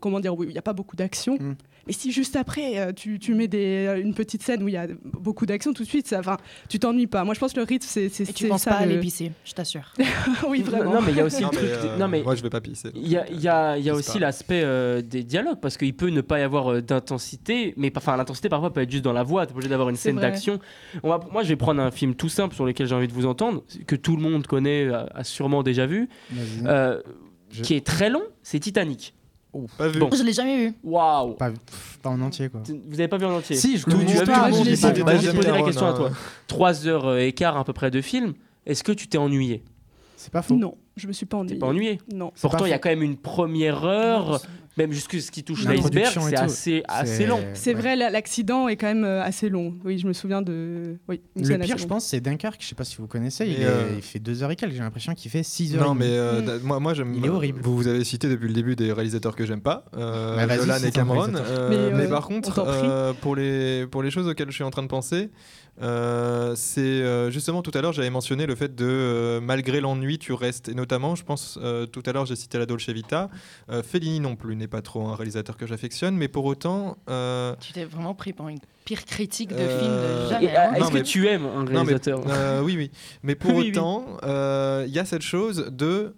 S2: comment dire, où il n'y a pas beaucoup d'action.
S17: Mm.
S2: Mais si juste après, euh, tu, tu mets des, euh, une petite scène où il y a beaucoup d'action, tout de suite, ça, enfin, tu t'ennuies pas. Moi, je pense que le rythme, c'est c'est
S1: Et tu penses
S2: ça,
S1: pas à
S2: le-
S1: aller pisser, je t'assure.
S2: oui, vraiment.
S4: Non, mais il y a aussi
S3: Non,
S4: le
S3: mais,
S4: truc.
S3: euh,
S4: Non, mais
S3: Moi, je vais pas pisser.
S4: Il y a, il y a- il y a aussi l'aspect euh, des dialogues parce qu'il peut ne pas y avoir euh, d'intensité, mais enfin l'intensité parfois peut être juste dans la voix. T'es obligé d'avoir une scène d'action. On va- Moi, je vais prendre un film tout simple sur lequel j'ai envie de vous entendre, que tout le monde connaît, a, a sûrement déjà vu, euh,
S17: Je-
S4: qui est très long. C'est Titanic.
S3: Pas vu.
S4: Bon.
S1: Je l'ai jamais vu.
S4: Waouh.
S17: Pas, pas en entier quoi.
S4: Vous avez pas vu en entier
S17: Si, je le
S2: je
S4: vais poser la question à toi. Trois heures euh, et quart à peu près de film. Est-ce que tu t'es ennuyé?
S17: C'est pas faux.
S2: Non, je me suis pas ennuyée.
S4: T'es pas ennuyé?
S2: Non.
S4: Pourtant,
S17: pas
S4: il y a quand même une première heure, même jusque ce qui touche l'iceberg, c'est assez, assez
S17: C'est-
S4: long.
S2: C'est
S17: ouais.
S2: vrai, la- l'accident est quand même euh, assez long. Oui, je me souviens de. Oui,
S17: Le pire, je pense, c'est Dunkerque. Je sais pas si vous connaissez. Il,
S3: Mais,
S17: est-
S3: euh,
S17: il fait 2 heures et quelques. J'ai l'impression qu'il fait 6 heures.
S3: Non, mais euh,
S2: Mm.
S3: da- moi, moi j'aime.
S17: Il est horrible.
S3: Vous, vous avez cité depuis le début des réalisateurs que j'aime pas, euh,
S17: Bah,
S3: Nolan et Cameron. euh,
S2: Mais,
S3: mais,
S2: euh,
S3: par
S2: on
S3: contre, euh, pour les pour les choses auxquelles je suis en train de penser, euh, c'est euh, justement tout à l'heure j'avais mentionné le fait de euh, malgré l'ennui tu restes et notamment je pense euh, tout à l'heure j'ai cité la Dolce Vita. Euh, Fellini non plus n'est pas trop un réalisateur que j'affectionne, mais pour autant. euh,
S1: Tu t'es vraiment pris pour une pire critique de
S3: Euh,
S1: film de jamais.
S4: euh,
S1: hein.
S4: Est-ce que
S3: mais-
S4: tu aimes un
S3: Non, mais-
S4: réalisateur
S3: euh, oui, oui. Mais pour
S4: Oui, oui.
S3: autant, euh, il y a cette chose de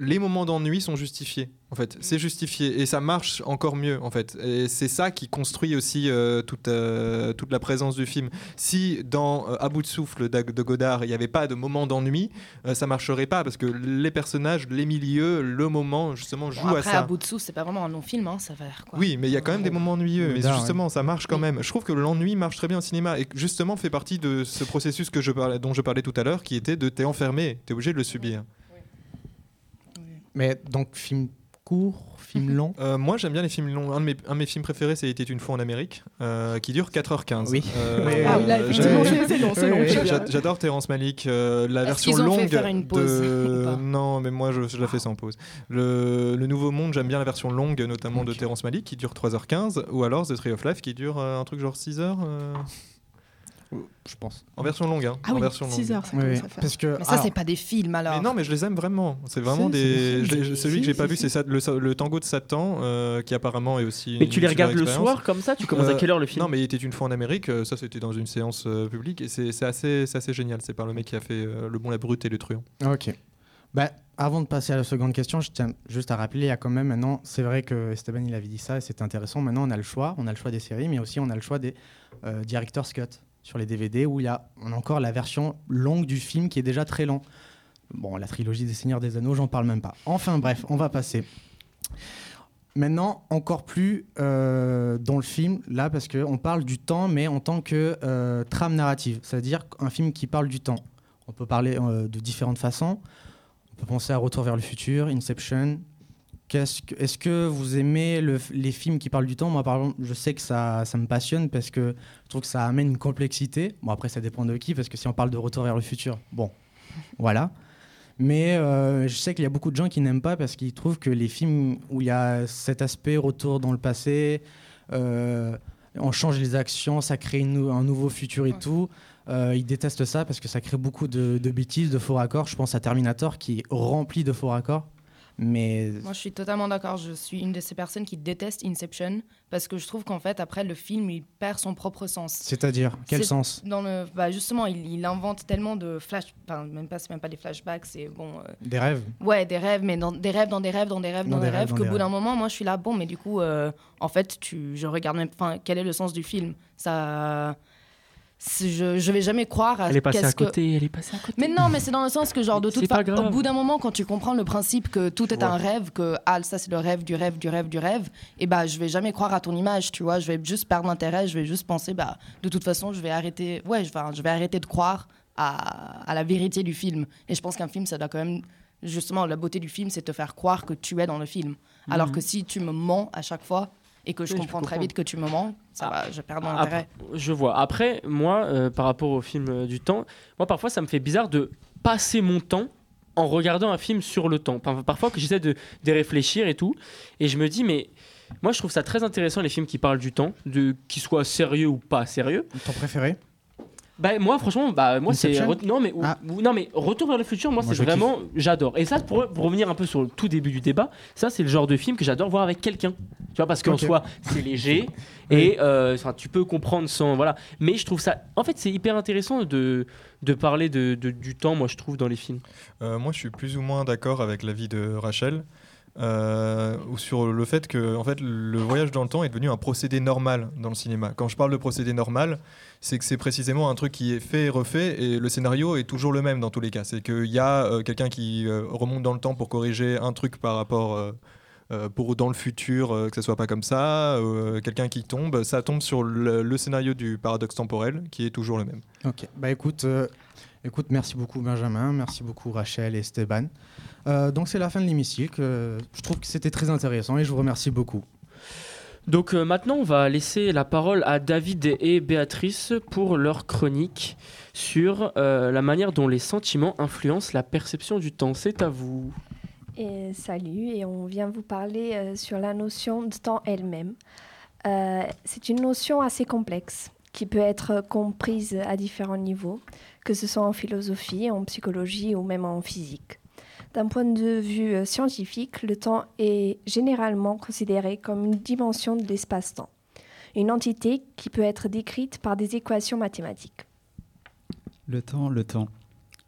S3: les moments d'ennui sont justifiés. En fait, c'est justifié et ça marche encore mieux. En fait, et c'est ça qui construit aussi euh, toute euh, toute la présence du film. Si dans euh, À bout de souffle de Godard, il n'y avait pas de moment d'ennui, euh, ça marcherait pas parce que les personnages, les milieux, le moment justement
S1: Bon,
S3: jouent
S1: après,
S3: à ça.
S1: à bout de sous, c'est pas vraiment un long-film, hein, ça va faire quoi.
S3: Oui, mais il y a quand même des moments ennuyeux. Mais
S17: Godard,
S3: justement, ça marche quand même. Je trouve que l'ennui marche très bien au cinéma et justement fait partie de ce processus que je parlais, dont je parlais tout à l'heure, qui était de t'es enfermé, t'es obligé de le subir.
S17: Mais donc, film court, film long?
S3: Euh, moi, j'aime bien les films longs. Un de mes, un de mes films préférés, c'est Était une fois en Amérique, euh, qui dure 4h15.
S17: Oui.
S3: Euh,
S17: Oui,
S2: Ah oui, c'est long, c'est long.
S3: J'adore Terrence Malick. euh, la version
S1: qu'ils ont fait
S3: longue
S1: faire une pause
S3: de. Non, mais moi je, je la fais sans pause. Le, le Nouveau Monde, j'aime bien la version longue, notamment de. Terrence Malick, qui dure 3h15, ou alors The Tree of Life, qui dure euh, un truc genre 6h.
S17: Je pense.
S3: En version longue, hein.
S1: Ah
S3: en
S1: oui,
S3: version
S1: six
S3: longue.
S1: heures, ça commence à faire.
S17: Parce que,
S1: Mais ça,
S17: alors-
S1: c'est pas des films alors.
S3: Mais non, mais je les aime vraiment. C'est vraiment des. je celui que j'ai pas vu, c'est ça, le, le tango de Satan, euh, qui apparemment est aussi.
S4: Mais
S3: une
S4: tu les regardes le soir comme ça Tu commences à quelle heure le film
S3: Non, mais il était une fois en Amérique. euh, Ça, c'était dans une séance euh, publique et c'est assez, c'est assez génial. C'est par le mec qui a fait euh, Le Bon, la Brute et le Truand.
S17: Ok. Bah, avant de passer à la seconde question, je tiens juste à rappeler, il y a quand même maintenant, c'est vrai que Esteban il avait dit ça et c'est intéressant. Maintenant, on a le choix, on a le choix des séries, mais aussi on a le choix des euh, director's cut sur les DVD où il y a on a encore la version longue du film qui est déjà très long. Bon, la trilogie des Seigneurs des Anneaux, j'en parle même pas. Enfin bref, on va passer. Maintenant, encore plus euh, dans le film, là, parce qu'on parle du temps, mais en tant que euh, trame narrative, c'est-à-dire un film qui parle du temps. On peut parler euh, de différentes façons. On peut penser à Retour vers le futur, Inception. Que- Est-ce que vous aimez le- les films qui parlent du temps? Moi, par exemple, je sais que ça, ça me passionne parce que je trouve que ça amène une complexité. Bon, après, ça dépend de qui, parce que si on parle de Retour vers le futur, bon, voilà. Mais euh, je sais qu'il y a beaucoup de gens qui n'aiment pas parce qu'ils trouvent que les films où il y a cet aspect retour dans le passé, euh, on change les actions, ça crée une un nouveau futur et tout. euh, ils détestent ça parce que ça crée beaucoup de, de bêtises, de faux raccords. Je pense à Terminator qui est rempli de faux raccords. Mais
S1: Moi, je suis totalement d'accord. Je suis une de ces personnes qui détestent Inception parce que je trouve qu'en fait, après, le film, il perd son propre sens.
S17: c'est-à-dire, quel sens?
S1: dans le, bah justement, il, il invente tellement de flash, enfin même pas, c'est même pas des flashbacks, c'est bon. euh,
S17: Des rêves?
S1: Ouais, des rêves, mais dans, des rêves, dans des rêves, dans des rêves, dans, des, rêves.
S17: dans
S1: Qu'au bout d'un
S17: rêves.
S1: moment, moi, je suis là, bon, mais du coup, euh, en fait, tu, je regarde même, enfin, quel est le sens du film? Ça, je, je vais jamais croire à.
S4: Elle est passée à
S1: que-
S4: côté, elle est passée à côté.
S1: mais non, mais c'est dans le sens que, genre, de toute façon, au bout d'un moment, quand tu comprends le principe que tout est un rêve, que ah, ça c'est le rêve du rêve du rêve du rêve, et bah, je vais jamais croire à ton image, tu vois. Je vais juste perdre l'intérêt, je vais juste penser, bah, de toute façon, je vais arrêter, ouais, je, enfin, je vais arrêter de croire à, à la vérité du film. Et je pense qu'un film, ça doit quand même. Justement, la beauté du film, c'est te faire croire que tu es dans le film. Alors
S4: Mhm.
S1: que si tu me mens à chaque fois et que je
S4: Oui, je
S1: comprends très vite que tu me mens, ça va, je perds mon
S4: Après-
S1: intérêt.
S4: je vois. Après, moi, euh, par rapport au film euh, du temps, moi parfois ça me fait bizarre de passer mon temps en regardant un film sur le temps. Par- Parfois que j'essaie de, de réfléchir et tout, et je me dis mais moi je trouve ça très intéressant les films qui parlent du temps, de qu'ils soient sérieux ou pas sérieux.
S17: Ton préféré?
S4: Bah moi franchement bah moi c'est re- non mais ou- ou- non mais Retour vers le futur moi,
S17: Moi,
S4: c'est vraiment j'adore. Et ça pour, pour revenir un peu sur le tout début du débat ça c'est le genre de film que j'adore voir avec quelqu'un. Tu vois parce qu'en
S17: Ok.
S4: soi c'est léger et euh, enfin, tu peux comprendre sans voilà. Mais je trouve ça en fait c'est hyper intéressant de de parler de, de- du temps moi je trouve dans les films.
S3: Euh, moi, je suis plus ou moins d'accord avec l'avis de Rachel. Euh, ou sur le fait que en fait, le voyage dans le temps est devenu un procédé normal dans le cinéma. Quand je parle de procédé normal, c'est que c'est précisément un truc qui est fait et refait et le scénario est toujours le même dans tous les cas. C'est qu'il y a euh, quelqu'un qui euh, remonte dans le temps pour corriger un truc par rapport euh, pour dans le futur que ça soit pas comme ça, quelqu'un qui tombe, ça tombe sur le, scénario du paradoxe temporel qui est toujours le même.
S17: Ok, bah écoute, écoute, merci beaucoup Benjamin, merci beaucoup Rachel et Esteban. Euh, donc c'est la fin de l'hémicycle. euh, je trouve que c'était très intéressant et je vous remercie beaucoup.
S4: donc euh, maintenant on va laisser la parole à David et Béatrice pour leur chronique sur euh, la manière dont les sentiments influencent la perception du temps c'est à vous
S20: Et salut, et on vient vous parler euh, sur la notion de temps elle-même. Euh, c'est une notion assez complexe qui peut être comprise à différents niveaux, que ce soit en philosophie, en psychologie ou même en physique. D'un point de vue euh, scientifique, le temps est généralement considéré comme une dimension de l'espace-temps, une entité qui peut être décrite par des équations mathématiques.
S21: Le temps, le temps.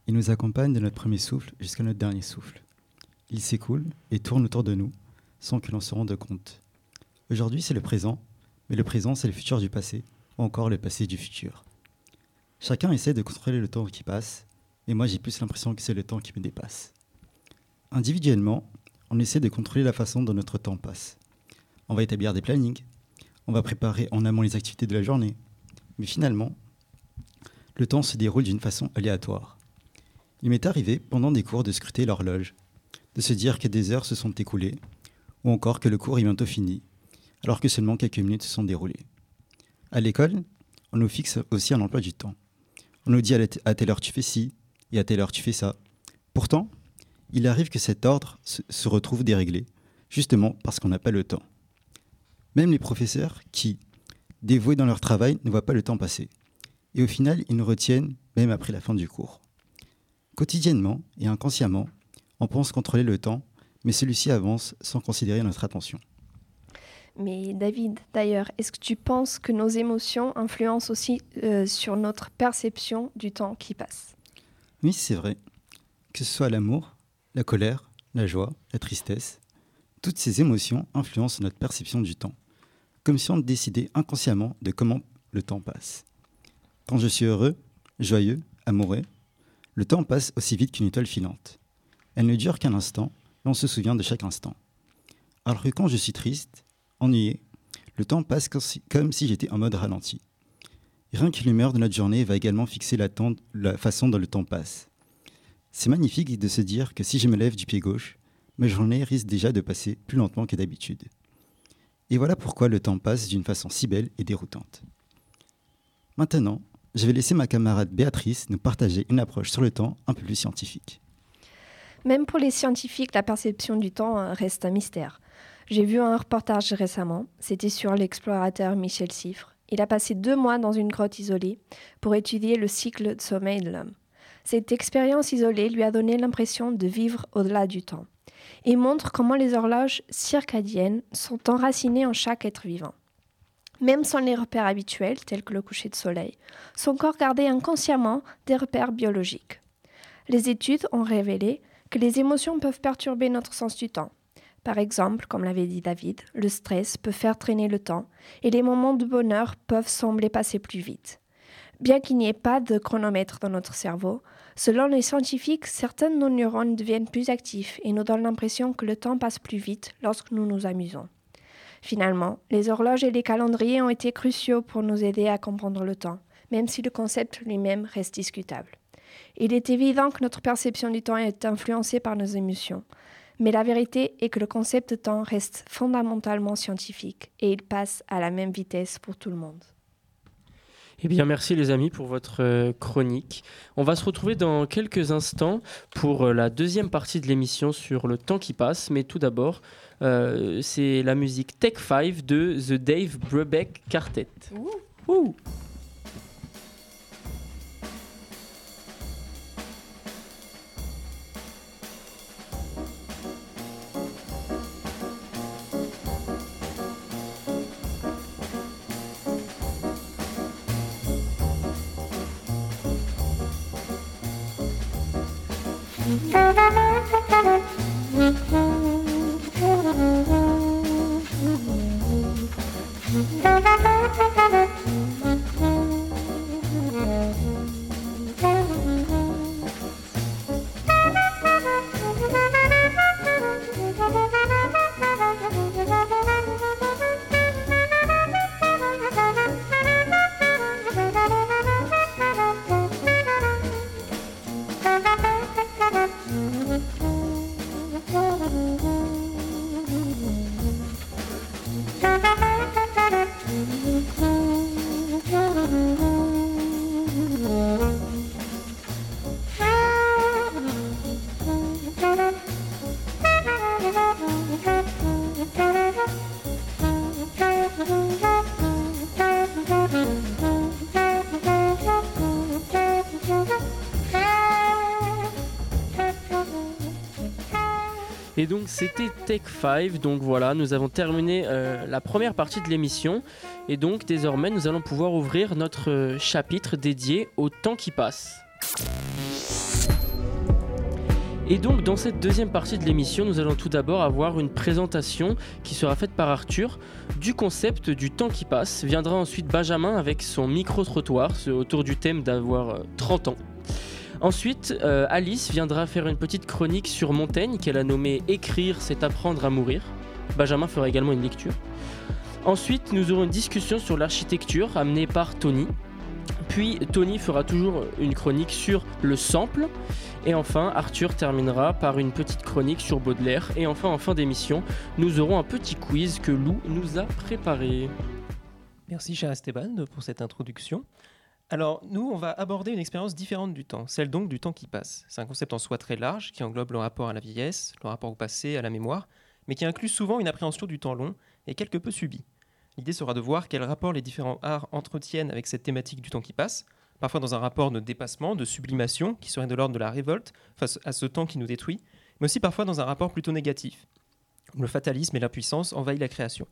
S21: Il nous accompagne de notre premier souffle jusqu'à notre dernier souffle. Il s'écoule et tourne autour de nous sans que l'on se rende compte. Aujourd'hui, c'est le présent, mais le présent, c'est le futur du passé, ou encore le passé du futur. Chacun essaie de contrôler le temps qui passe, et moi j'ai plus l'impression que c'est le temps qui me dépasse. Individuellement, on essaie de contrôler la façon dont notre temps passe. On va établir des plannings, on va préparer en amont les activités de la journée, mais finalement, le temps se déroule d'une façon aléatoire. Il m'est arrivé, pendant des cours, de scruter l'horloge, de se dire que des heures se sont écoulées, ou encore que le cours est bientôt fini, alors que seulement quelques minutes se sont déroulées. À l'école, on nous fixe aussi un emploi du temps. On nous dit à, telle heure tu fais ci, et à telle heure tu fais ça. Pourtant, il arrive que cet ordre se, retrouve déréglé, justement parce qu'on n'a pas le temps. Même les professeurs qui, dévoués dans leur travail, ne voient pas le temps passer. et au final, ils nous retiennent même après la fin du cours. Quotidiennement et inconsciemment, on pense contrôler le temps, mais celui-ci avance sans considérer notre attention.
S20: Mais David, d'ailleurs, est-ce que tu penses que nos émotions influencent aussi euh, sur notre perception du temps qui passe?
S21: Oui, c'est vrai. Que ce soit l'amour, la colère, la joie, la tristesse, toutes ces émotions influencent notre perception du temps, comme si on décidait inconsciemment de comment le temps passe. Quand je suis heureux, joyeux, amoureux, le temps passe aussi vite qu'une étoile filante. Elle ne dure qu'un instant, et on se souvient de chaque instant. Alors que quand je suis triste, ennuyé, le temps passe comme si, j'étais en mode ralenti. Rien que l'humeur de notre journée va également fixer la façon dont le temps passe. C'est magnifique de se dire que si je me lève du pied gauche, ma journée risque déjà de passer plus lentement que d'habitude. Et voilà pourquoi le temps passe d'une façon si belle et déroutante. Maintenant, je vais laisser ma camarade Béatrice nous partager une approche sur le temps un peu plus scientifique.
S20: Même pour les scientifiques, la perception du temps euh, reste un mystère. J'ai vu un reportage récemment, c'était sur l'explorateur Michel Siffre. Il a passé deux mois dans une grotte isolée pour étudier le cycle de sommeil de l'homme. Cette expérience isolée lui a donné l'impression de vivre au-delà du temps et montre comment les horloges circadiennes sont enracinées en chaque être vivant. Même sans les repères habituels, tels que le coucher de soleil, son corps gardait inconsciemment des repères biologiques. Les études ont révélé que les émotions peuvent perturber notre sens du temps. Par exemple, comme l'avait dit David, le stress peut faire traîner le temps et les moments de bonheur peuvent sembler passer plus vite. Bien qu'il n'y ait pas de chronomètre dans notre cerveau, selon les scientifiques, certains de nos neurones deviennent plus actifs et nous donnent l'impression que le temps passe plus vite lorsque nous nous amusons. Finalement, les horloges et les calendriers ont été cruciaux pour nous aider à comprendre le temps, même si le concept lui-même reste discutable. Il est évident que notre perception du temps est influencée par nos émotions, mais la vérité est que le concept de temps reste fondamentalement scientifique et il passe à la même vitesse pour tout le monde.
S4: Eh bien, merci les amis pour votre euh, chronique. On va se retrouver dans quelques instants pour euh, la deuxième partie de l'émission sur le temps qui passe. Mais tout d'abord, euh, c'est la musique Tech 5 de The Dave Brubeck Quartet. Ouh. Thank you. Et donc c'était Tech 5, donc voilà, nous avons terminé euh, la première partie de l'émission. Et donc désormais nous allons pouvoir ouvrir notre euh, chapitre dédié au temps qui passe. Et donc dans cette deuxième partie de l'émission, nous allons tout d'abord avoir une présentation qui sera faite par Arthur du concept du temps qui passe. Viendra ensuite Benjamin avec son micro-trottoir autour du thème d'avoir euh, 30 ans. Ensuite, euh, Alice viendra faire une petite chronique sur Montaigne qu'elle a nommée Écrire, c'est apprendre à mourir. Benjamin fera également une lecture. Ensuite, nous aurons une discussion sur l'architecture amenée par Tony. Puis Tony fera toujours une chronique sur le sample. Et enfin, Arthur terminera par une petite chronique sur Baudelaire. Et enfin, en fin d'émission, nous aurons un petit quiz que Lou nous a préparé.
S22: Merci cher Esteban pour cette introduction. Alors nous, on va aborder une expérience différente du temps, celle donc du temps qui passe. C'est un concept en soi très large qui englobe le rapport à la vieillesse, le rapport au passé, à la mémoire, mais qui inclut souvent une appréhension du temps long et quelque peu subie. L'idée sera de voir quel rapport les différents arts entretiennent avec cette thématique du temps qui passe, parfois dans un rapport de dépassement, de sublimation, qui serait de l'ordre de la révolte face à ce temps qui nous détruit, mais aussi parfois dans un rapport plutôt négatif, où le fatalisme et l'impuissance envahissent la création.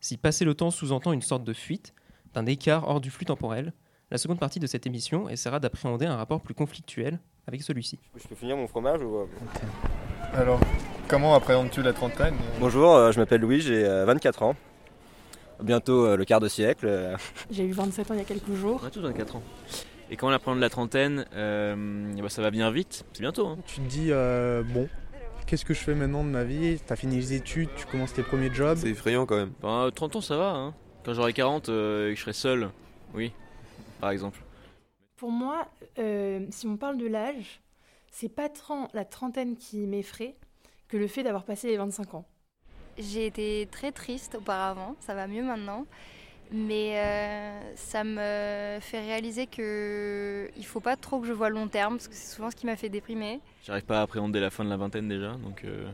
S22: Si passer le temps sous-entend une sorte de fuite, d'un écart hors du flux temporel, la seconde partie de cette émission essaiera d'appréhender un rapport plus conflictuel avec celui-ci.
S23: Je peux finir mon fromage ou...
S24: Alors, comment appréhendes-tu la trentaine
S23: Bonjour, euh, je m'appelle Louis, j'ai euh, 24 ans. Bientôt euh, le quart de siècle. euh.
S25: J'ai eu 27 ans il y a quelques jours.
S26: On a tous 24 ans. Et quand on apprend de la trentaine, euh, eh ben, ça va bien vite, c'est bientôt. hein.
S27: Tu te dis, euh, bon, qu'est-ce que je fais maintenant de ma vie? T'as fini les études, tu commences tes premiers jobs?
S26: C'est effrayant quand même. Ben, 30 ans ça va, hein. quand j'aurai 40 euh, et que je serai seul, oui, par exemple.
S25: Pour moi, euh, si on parle de l'âge, c'est pas tant la trentaine qui m'effraie que le fait d'avoir passé les 25 ans.
S28: J'ai été très triste auparavant, ça va mieux maintenant. Mais euh, ça me fait réaliser que il faut pas trop que je vois long terme, parce que c'est souvent ce qui m'a fait déprimer.
S26: J'arrive pas à appréhender la fin de la vingtaine déjà, donc euh,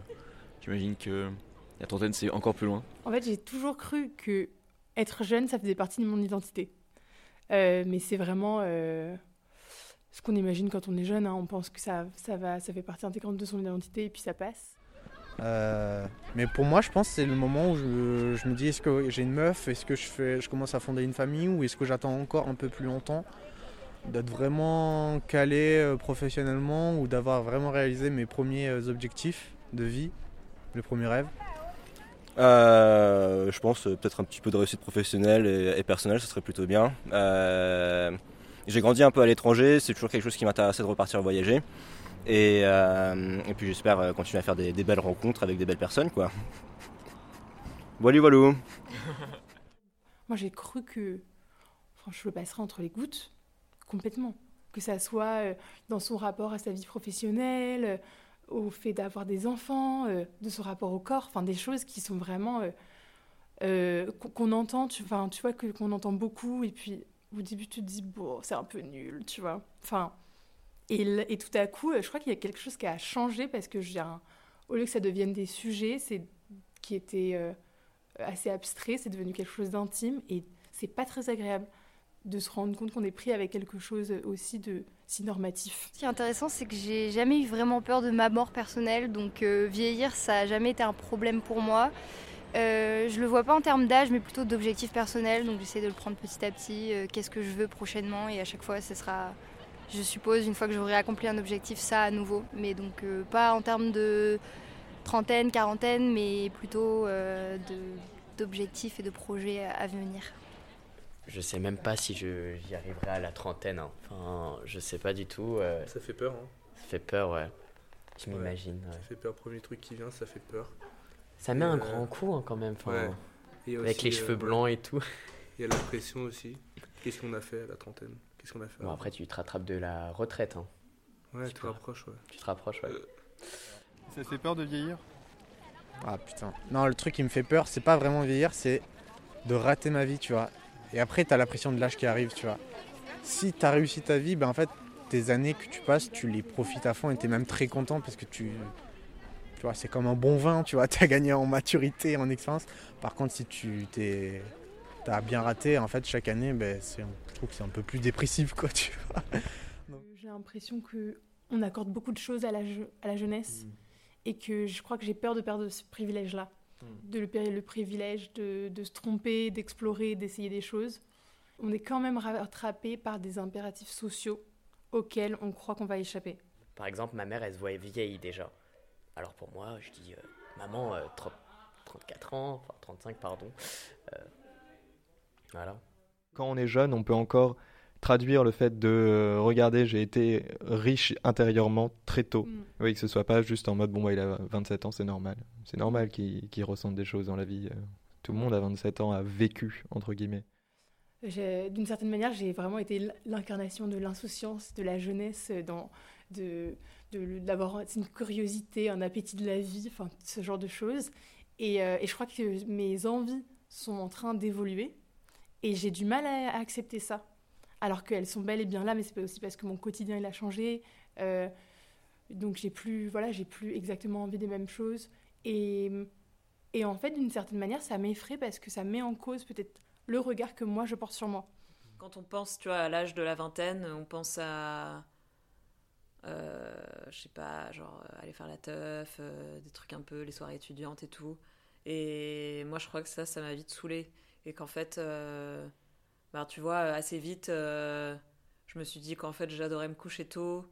S26: j'imagine que la trentaine c'est encore plus loin.
S25: En fait, j'ai toujours cru que être jeune, ça faisait partie de mon identité. Euh, mais c'est vraiment euh, ce qu'on imagine quand on est jeune. hein. On pense que ça, ça, va, ça fait partie intégrante de son identité et puis ça passe.
S27: Euh, mais pour moi, je pense que c'est le moment où je, me dis est-ce que j'ai une meuf? Est-ce que je, je commence à fonder une famille Ou est-ce que j'attends encore un peu plus longtemps D'être vraiment calé professionnellement ou d'avoir vraiment réalisé mes premiers objectifs de vie, le premier rêve
S23: Euh, je pense euh, peut-être un petit peu de réussite professionnelle et, personnelle, ce serait plutôt bien. Euh, j'ai grandi un peu à l'étranger, c'est toujours quelque chose qui m'intéressait de repartir voyager. Et, puis j'espère continuer à faire des, belles rencontres avec des belles personnes, quoi. Voilà, voilà.
S25: Moi, j'ai cru que enfin, je le passerais entre les gouttes, complètement. Que ça soit dans son rapport à sa vie professionnelle, au fait d'avoir des enfants, euh, de son rapport au corps, enfin des choses qui sont vraiment euh, euh, qu'on entend, tu, tu vois, que- qu'on entend beaucoup, et puis au début tu te dis, bon, c'est un peu nul, tu vois. Enfin, et, et tout à coup, je crois qu'il y a quelque chose qui a changé parce que j'ai au lieu que ça devienne des sujets, qui étaient euh, assez abstrait, c'est devenu quelque chose d'intime et c'est pas très agréable de se rendre compte qu'on est pris avec quelque chose aussi de si normatif.
S28: Ce qui est intéressant, c'est que j'ai jamais eu vraiment peur de ma mort personnelle, donc euh, vieillir, ça a jamais été un problème pour moi. Euh, je le vois pas en termes d'âge, mais plutôt d'objectifs personnels, donc j'essaie de le prendre petit à petit. euh, Qu'est-ce que je veux prochainement, et à chaque fois, ce sera, je suppose, une fois que j'aurai accompli un objectif, ça à nouveau. Mais donc euh, pas en termes de trentaine, quarantaine, mais plutôt d'objectifs et de projets à venir.
S29: Je sais même pas si je- j'y arriverai à la trentaine. hein. Enfin, je sais pas du tout. euh,
S30: Ça fait peur, hein.
S29: Ça fait peur, ouais. Je
S30: Ouais,
S29: m'imagine. ouais.
S30: Ça fait peur, premier truc qui vient, ça fait peur.
S29: Ça met
S30: Et,
S29: un
S30: euh,
S29: grand coup hein, quand même. enfin,
S30: ouais. Et
S29: avec
S30: aussi,
S29: les cheveux
S30: euh,
S29: blancs et tout.
S30: Il y a la pression aussi. Qu'est-ce qu'on a fait à la trentaine? Qu'est-ce qu'on a fait
S29: Bon, après, tu te rattrapes de la retraite. hein.
S30: Ouais, tu te rapproches, ouais.
S29: Tu te rapproches, ouais.
S27: Ça fait peur de vieillir? Ah putain. Non, le truc qui me fait peur, c'est pas vraiment vieillir, c'est de rater ma vie, tu vois. Et après, t'as la pression de l'âge qui arrive, tu vois. Si t'as réussi ta vie, ben en fait, tes années que tu passes, tu les profites à fond et t'es même très content parce que tu. Tu vois, c'est comme un bon vin, tu vois, t'as gagné en maturité, en expérience. Par contre, si tu t'es. T'as bien raté, en fait, chaque année, ben, je trouve que c'est un peu plus dépressif, quoi, tu vois.
S25: J'ai l'impression que on accorde beaucoup de choses à la, je- à la jeunesse et que je crois que j'ai peur de perdre ce privilège-là. De le, le privilège de, de se tromper, d'explorer, d'essayer des choses. On est quand même rattrapé par des impératifs sociaux auxquels on croit qu'on va échapper.
S29: Par exemple, ma mère, elle se voit vieille déjà. Alors pour moi, je dis, euh, maman, euh, 30 34 ans, enfin 35, pardon. Euh, voilà.
S3: Quand on est jeune, on peut encore traduire le fait de euh, regarder, j'ai été riche intérieurement très tôt.
S25: Mm.
S3: Oui, que ce soit pas juste en mode bon, bah, il a 27 ans, c'est normal. C'est normal qu'il qu'il ressente des choses dans la vie. euh. Tout le monde à 27 ans a vécu, entre guillemets.
S25: J'ai- D'une certaine manière, j'ai vraiment été l'incarnation de l'insouciance, de la jeunesse, euh, dans, de, de- d'avoir une curiosité, un appétit de la vie, enfin ce genre de choses. Et, euh, et je crois que mes envies sont en train d'évoluer et j'ai du mal à, à accepter ça. Alors qu'elles sont bel et bien là, mais c'est aussi parce que mon quotidien il a changé. euh, donc j'ai plus, voilà, j'ai plus exactement envie des mêmes choses. Et, en fait, d'une certaine manière, ça m'effraie parce que ça met en cause peut-être le regard que moi je porte sur moi.
S31: quand on pense, tu vois, à l'âge de la vingtaine, on pense à, euh, je sais pas, genre aller faire la teuf, euh, des trucs un peu, les soirées étudiantes et tout. Et moi, je crois que ça, ça m'a vite saoulé. Et qu'en fait, euh, bah, tu vois, assez vite, euh, je me suis dit qu'en fait, j'adorais me coucher tôt,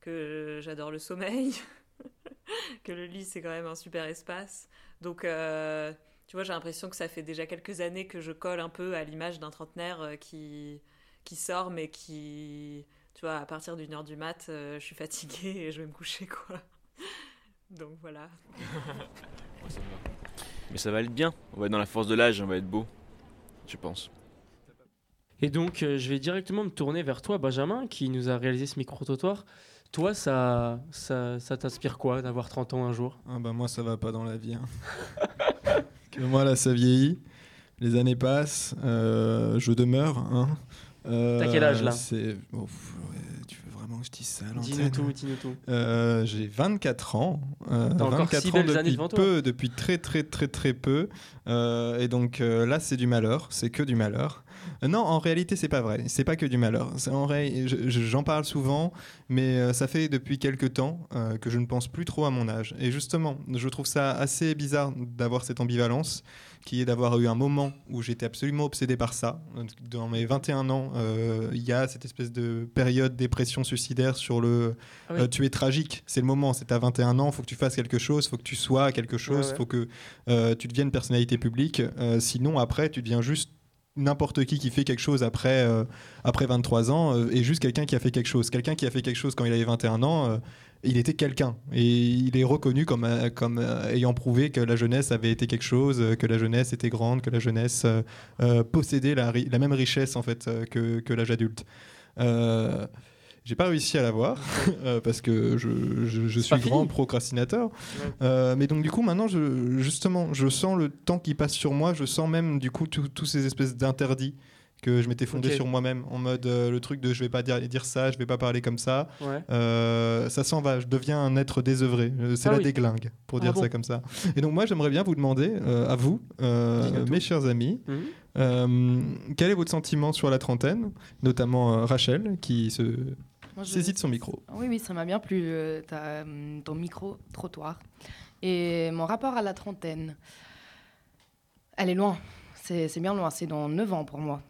S31: que j'adore le sommeil, que le lit, c'est quand même un super espace. Donc, euh, tu vois, j'ai l'impression que ça fait déjà quelques années que je colle un peu à l'image d'un trentenaire euh, qui, qui sort, mais qui, tu vois, à partir d'une heure du mat, euh, je suis fatiguée et je vais me coucher, quoi. Donc voilà.
S26: Mais ça va être bien. On va être dans la force de l'âge, on va être beau. Je pense.
S4: Et donc, euh, je vais directement me tourner vers toi, Benjamin, qui nous a réalisé ce micro-trottoir. Toi, ça, ça, ça t'inspire quoi d'avoir 30 ans un jour?
S3: Ah bah moi ça va pas dans la vie. hein. que moi là ça vieillit, les années passent, euh, je demeure. Hein. Euh,
S4: T'as quel âge, là?
S3: oh, Tu veux vraiment que je dise ça
S4: Dis-nous tout, dis-nous tout.
S3: Euh, J'ai 24 ans. Euh,
S4: T'as encore
S3: 24
S4: six
S3: ans
S4: belles années
S3: depuis
S4: devant toi.
S3: peu, depuis très très très très peu. Et donc là c'est du malheur, c'est que du malheur. Euh, Non, en réalité, c'est pas vrai. C'est pas que du malheur. En ré- je- je- J'en parle souvent, mais euh, ça fait depuis quelques temps euh, que je ne pense plus trop à mon âge. Et justement, je trouve ça assez bizarre d'avoir cette ambivalence, qui est d'avoir eu un moment où j'étais absolument obsédé par ça. Dans mes 21 ans, euh, il y a cette espèce de période dépression suicidaire sur le
S4: oui.
S3: euh, tu es tragique. C'est le moment. C'est à 21 ans, faut que tu fasses quelque chose, faut que tu sois quelque chose,
S4: Ouais, ouais.
S3: faut que euh, tu deviennes personnalité publique. Sinon, après, tu deviens juste n'importe qui qui fait quelque chose après, euh, après 23 ans euh, est juste quelqu'un qui a fait quelque chose. Quelqu'un qui a fait quelque chose quand il avait 21 ans, euh, il était quelqu'un. Et il est reconnu comme, euh, comme euh, ayant prouvé que la jeunesse avait été quelque chose, que la jeunesse était grande, que la jeunesse possédait la, la même richesse en fait que, que l'âge adulte. J'ai pas réussi à l'avoir euh, parce que je, je- je suis grand
S4: fini.
S3: procrastinateur. Euh, mais donc du coup maintenant, je, justement, je sens le temps qui passe sur moi. Je sens même du coup tous ces espèces d'interdits que je m'étais fondé sur moi-même en mode euh, le truc de je vais pas dire, dire ça, je vais pas parler comme ça.
S4: Ouais.
S3: Euh, ça s'en va. Je deviens un être désœuvré. C'est
S4: Ah
S3: la
S4: oui.
S3: déglingue pour
S4: Ah
S3: dire
S4: bon.
S3: ça comme ça. Et donc moi j'aimerais bien vous demander euh, à vous, mes chers amis.
S4: Mhm.
S3: quel est votre sentiment sur la trentaine, notamment Rachel qui se
S1: je-
S3: de son micro.
S1: Oui, oui, ça m'a bien plu, euh, hum, ton micro-trottoir. Et mon rapport à la trentaine, elle est loin. C'est bien loin. C'est dans 9 ans pour moi.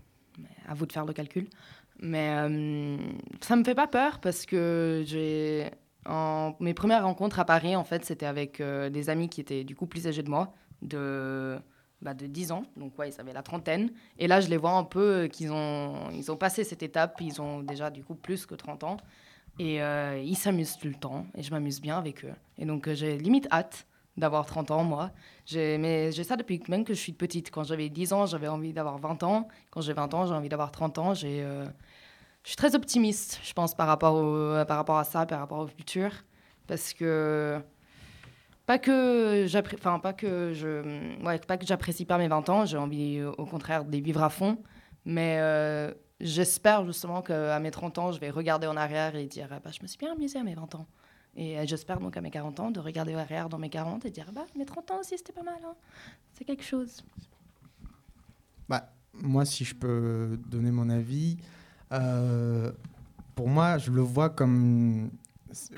S1: À vous de faire le calcul. Mais euh, ça me fait pas peur parce que j'ai. en- Mes premières rencontres à Paris, en fait, c'était avec euh, des amis qui étaient du coup plus âgés de moi, de, bah, de 10 ans. Donc, ouais, ils avaient la trentaine. Et là, je les vois un peu euh, qu'ils ont, ils ont passé cette étape. Ils ont déjà du coup plus que 30 ans. Et euh, ils s'amusent tout le temps. Et je m'amuse bien avec eux. Et donc, euh, j'ai limite hâte d'avoir 30 ans, moi. Mais j'ai ça depuis même que je suis petite. Quand j'avais 10 ans, j'avais envie d'avoir 20 ans. Quand j'ai 20 ans, j'ai envie d'avoir 30 ans. Je suis très optimiste, je pense, par rapport, au- par rapport à ça, par rapport au futur. Parce que pas que j'appré- enfin pas que je ouais, pas que j'apprécie pas mes 20 ans, j'ai envie euh, au contraire de vivre à fond, mais euh, j'espère justement qu'à mes 30 ans, je vais regarder en arrière et dire ah bah, je me suis bien amusée à mes 20 ans. Et euh, j'espère donc à mes 40 ans de regarder en arrière dans mes 40 et dire bah mes 30 ans aussi c'était pas mal hein. C'est quelque chose.
S17: Bah, moi, si je peux donner mon avis, pour moi, je le vois comme,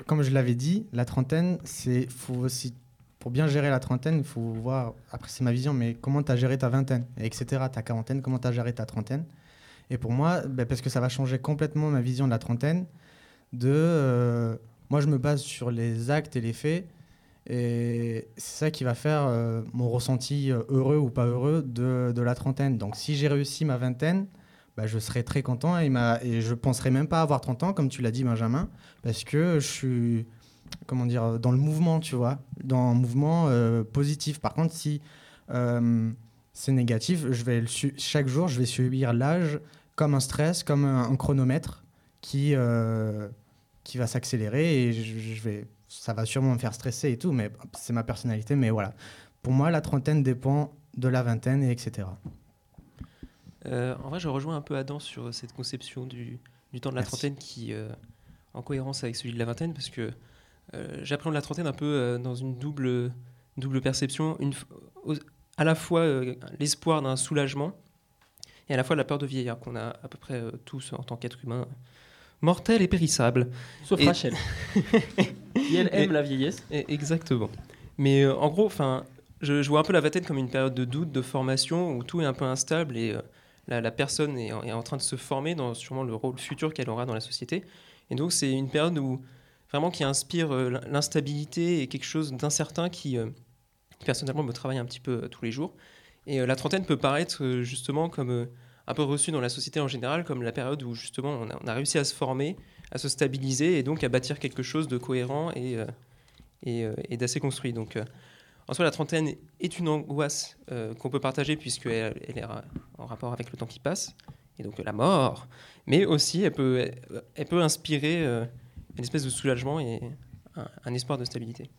S17: comme je l'avais dit, la trentaine, c'est faut aussi pour bien gérer la trentaine, il faut voir. Après, c'est ma vision, mais comment tu as géré ta vingtaine, et etc. Ta quarantaine, comment tu as géré ta trentaine. Et pour moi, bah, parce que ça va changer complètement ma vision de la trentaine, de euh, moi, je me base sur les actes et les faits. Et c'est ça qui va faire euh, mon ressenti euh, heureux ou pas heureux de la trentaine. Donc si j'ai réussi ma vingtaine, bah, je serai très content et, ma, et je penserai même pas avoir 30 ans, comme tu l'as dit Benjamin, parce que je suis comment dire, dans le mouvement, tu vois, dans un mouvement euh, positif. Par contre, si euh, c'est négatif, chaque jour, je vais subir l'âge comme un stress, comme un, chronomètre qui, euh, qui va s'accélérer et ça va sûrement me faire stresser et tout, mais c'est ma personnalité. Mais voilà, pour moi, la trentaine dépend de la vingtaine et etc.
S22: Euh, en vrai, je rejoins un peu Adam sur cette conception du, du temps de la
S17: Merci.
S22: trentaine qui, euh, en cohérence avec celui de la vingtaine, parce que euh, j'appréhende la trentaine un peu euh, dans une double, double perception, une, f- aux- à la fois euh, l'espoir d'un soulagement et à la fois la peur de vieillir qu'on a à peu près tous en tant qu'être humain mortel et périssable.
S4: Sauf
S22: Et-
S4: Rachel. Qui, elle, aime
S22: Et-
S4: la vieillesse.
S22: et- Exactement. Mais en gros, enfin, je, je vois un peu la vingtaine comme une période de doute, de formation, où tout est un peu instable et euh, la, personne est en, train de se former dans sûrement le rôle futur qu'elle aura dans la société. Et donc c'est une période où vraiment qui inspire euh, l'in- l'instabilité et quelque chose d'incertain qui, euh, personnellement, me travaille un petit peu euh, tous les jours. Et la trentaine peut paraître justement comme un peu reçue dans la société en général, comme la période où justement on a, réussi à se former, à se stabiliser et donc à bâtir quelque chose de cohérent et, et, et d'assez construit. Donc, en soi, la trentaine est une angoisse euh, qu'on peut partager puisqu'elle elle est en rapport avec le temps qui passe et donc la mort, mais aussi elle peut, elle peut inspirer euh, une espèce de soulagement et un, un espoir de stabilité.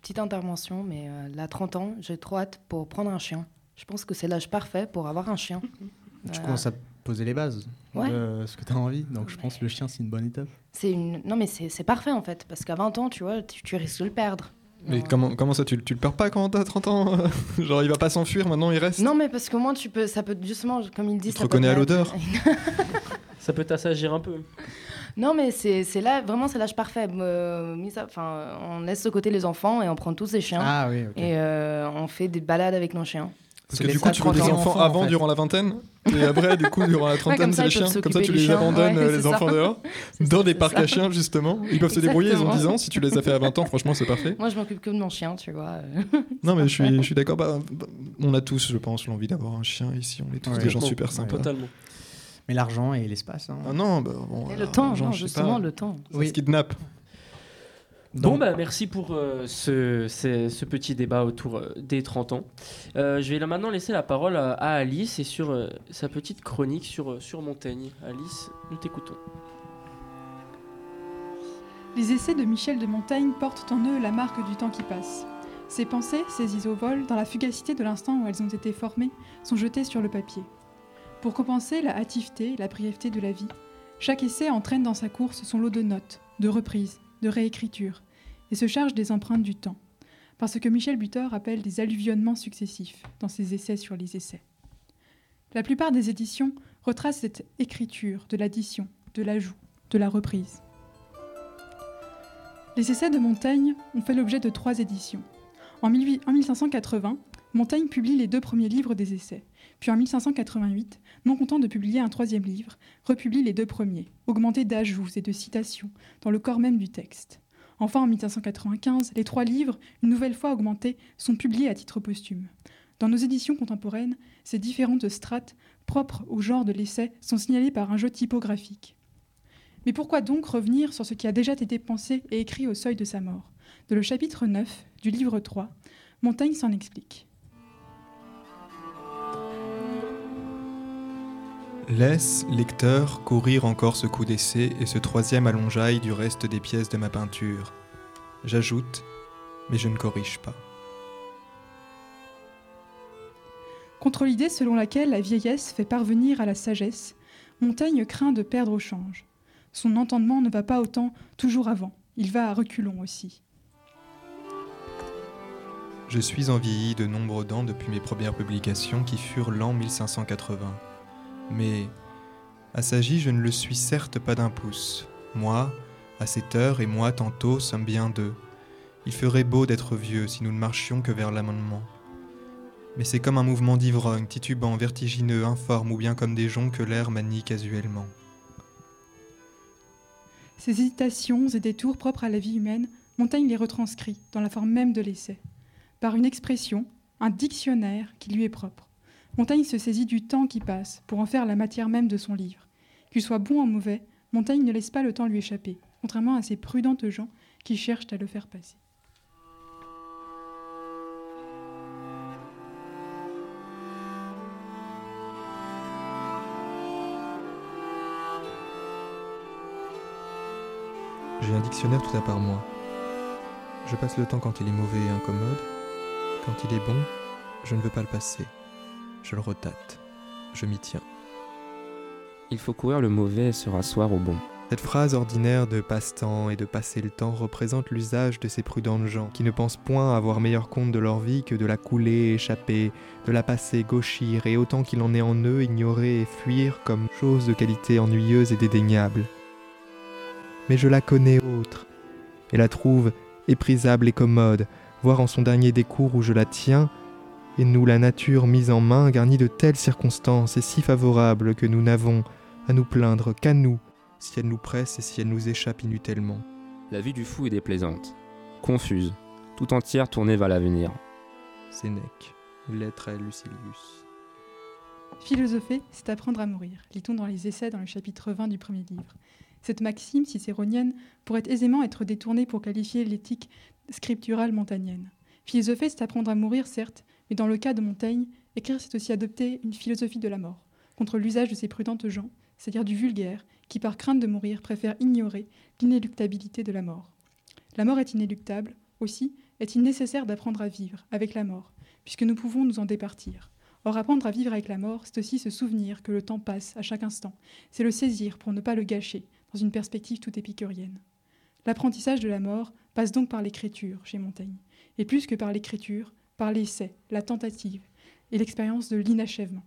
S1: Petite intervention, mais euh, là, 30 ans, j'ai trop hâte pour prendre un chien. Je pense que c'est l'âge parfait pour avoir un chien.
S17: Tu
S1: Euh,
S17: commences à poser les bases
S1: Ouais.
S17: de ce que tu as envie. Donc je pense que le chien, c'est une bonne étape.
S1: C'est une... Non, mais c'est c'est parfait en fait, parce qu'à 20 ans, tu vois, tu, tu risques de le perdre.
S3: Mais comment, comment ça, tu, tu le perds pas quand t'as 30 ans Genre, il va pas s'enfuir, maintenant il reste
S1: Non, mais parce qu'au moins, tu peux, ça peut justement, comme il dit,
S3: te
S1: peut
S3: reconnais à l'odeur
S4: Ça peut t'assagir un peu.
S1: Non, mais c'est c'est là, vraiment, c'est l'âge parfait. Euh, on laisse de côté les enfants et on prend tous les chiens.
S17: Ah oui, ok.
S1: Et euh, on fait des balades avec nos chiens.
S3: Parce que du coup, tu veux des enfants avant, durant la vingtaine, et après, du coup, durant la trentaine, c'est les chiens. Comme ça, tu les abandonnes,
S1: Ouais,
S3: euh, les
S1: ça.
S3: enfants dehors, dans
S1: ça,
S3: des parcs
S1: ça.
S3: à chiens, justement. Ils peuvent se débrouiller, ils ont
S1: Exactement.
S3: 10 ans. Si tu les as fait à 20 ans, franchement, c'est parfait.
S1: Moi, je m'occupe que de mon chien, tu vois.
S3: Non, mais je suis, je suis d'accord. Bah, bah, on a tous, je pense, l'envie d'avoir un chien ici. On est tous
S17: Ouais.
S3: des gens super sympas.
S17: Totalement. Mais l'argent et l'espace. hein.
S3: Ah non, bah, bon,
S1: Et le
S3: euh,
S1: temps, justement, le temps.
S3: Ça
S17: Oui.
S3: se kidnappe.
S4: Bon, bah, merci pour euh, ce, ce- ce petit débat autour euh, des 30 ans. Euh, je vais là maintenant laisser la parole à, à Alice et sur euh, sa petite chronique sur, sur Montaigne. Alice, nous t'écoutons.
S32: Les essais de Michel de Montaigne portent en eux la marque du temps qui passe. Ces pensées, saisies au vol, dans la fugacité de l'instant où elles ont été formées, sont jetées sur le papier. Pour compenser la hâtiveté et la brièveté de la vie, chaque essai entraîne dans sa course son lot de notes, de reprises, de réécritures, et se charge des empreintes du temps, parce que Michel Butor appelle des alluvionnements successifs dans ses essais sur les essais. La plupart des éditions retracent cette écriture de l'addition, de l'ajout, de la reprise. Les essais de Montaigne ont fait l'objet de trois éditions. En, 18 en 1580, Montaigne publie les deux premiers livres des essais, puis en 1588, non content de publier un troisième livre, republie les deux premiers, augmentés d'ajouts et de citations dans le corps même du texte. Enfin, en 1595, les trois livres, une nouvelle fois augmentés, sont publiés à titre posthume. Dans nos éditions contemporaines, ces différentes strates, propres au genre de l'essai, sont signalées par un jeu typographique. Mais pourquoi donc revenir sur ce qui a déjà été pensé et écrit au seuil de sa mort? De le chapitre 9 du livre 3, Montaigne s'en explique.
S3: Laisse, lecteur, courir encore ce coup d'essai et ce troisième allongeaille du reste des pièces de ma peinture. J'ajoute, mais je ne corrige pas.
S32: Contre l'idée selon laquelle la vieillesse fait parvenir à la sagesse, Montaigne craint de perdre au change. Son entendement ne va pas autant toujours avant, il va à reculons aussi.
S3: Je suis en vieilli de nombreux dents depuis mes premières publications qui furent l'an 1580. Mais, assagi, je ne le suis certes pas d'un pouce. Moi, à cette heure, et moi tantôt, sommes bien deux. Il ferait beau d'être vieux si nous ne marchions que vers l'amendement. Mais c'est comme un mouvement d'ivrogne, titubant, vertigineux, informe, ou bien comme des joncs que l'air manie casuellement.
S32: Ces hésitations et détours propres à la vie humaine, Montaigne les retranscrit dans la forme même de l'essai, par une expression, un dictionnaire qui lui est propre. Montaigne se saisit du temps qui passe pour en faire la matière même de son livre. Qu'il soit bon ou mauvais, Montaigne ne laisse pas le temps lui échapper, contrairement à ces prudentes gens qui cherchent à le faire passer.
S3: J'ai un dictionnaire tout à part moi. Je passe le temps quand il est mauvais et incommode. Quand il est bon, je ne veux pas le passer. Je le retâte. Je m'y tiens.
S33: Il faut courir le mauvais et se rasseoir au bon.
S3: Cette phrase ordinaire de passe-temps et de passer le temps représente l'usage de ces prudentes gens qui ne pensent point avoir meilleur compte de leur vie que de la couler, échapper, de la passer, gauchir et autant qu'il en est en eux, ignorer et fuir comme chose de qualité ennuyeuse et dédaignable. Mais je la connais autre, et la trouve éprisable et commode, voir en son dernier décours où je la tiens, et nous la nature mise en main garnie de telles circonstances et si favorables que nous n'avons à nous plaindre qu'à nous, si elle nous presse et si elle nous échappe inutilement.
S33: La vie du fou est déplaisante, confuse, tout entière tournée vers l'avenir.
S3: Sénèque, lettre à Lucilius.
S32: Philosopher, c'est apprendre à mourir, lit-on dans les essais dans le chapitre 20 du premier livre. Cette maxime cicéronienne pourrait aisément être détournée pour qualifier l'éthique scripturale montagnenne. Philosopher, c'est apprendre à mourir, certes, mais dans le cas de Montaigne, écrire, c'est aussi adopter une philosophie de la mort, contre l'usage de ces prudentes gens, c'est-à-dire du vulgaire, qui par crainte de mourir préfère ignorer l'inéluctabilité de la mort. La mort est inéluctable, aussi est-il nécessaire d'apprendre à vivre avec la mort, puisque nous pouvons nous en départir. Or, apprendre à vivre avec la mort, c'est aussi se souvenir que le temps passe à chaque instant. C'est le saisir pour ne pas le gâcher, dans une perspective tout épicurienne. L'apprentissage de la mort passe donc par l'écriture chez Montaigne, et plus que par l'écriture, par l'essai, la tentative et l'expérience de l'inachèvement.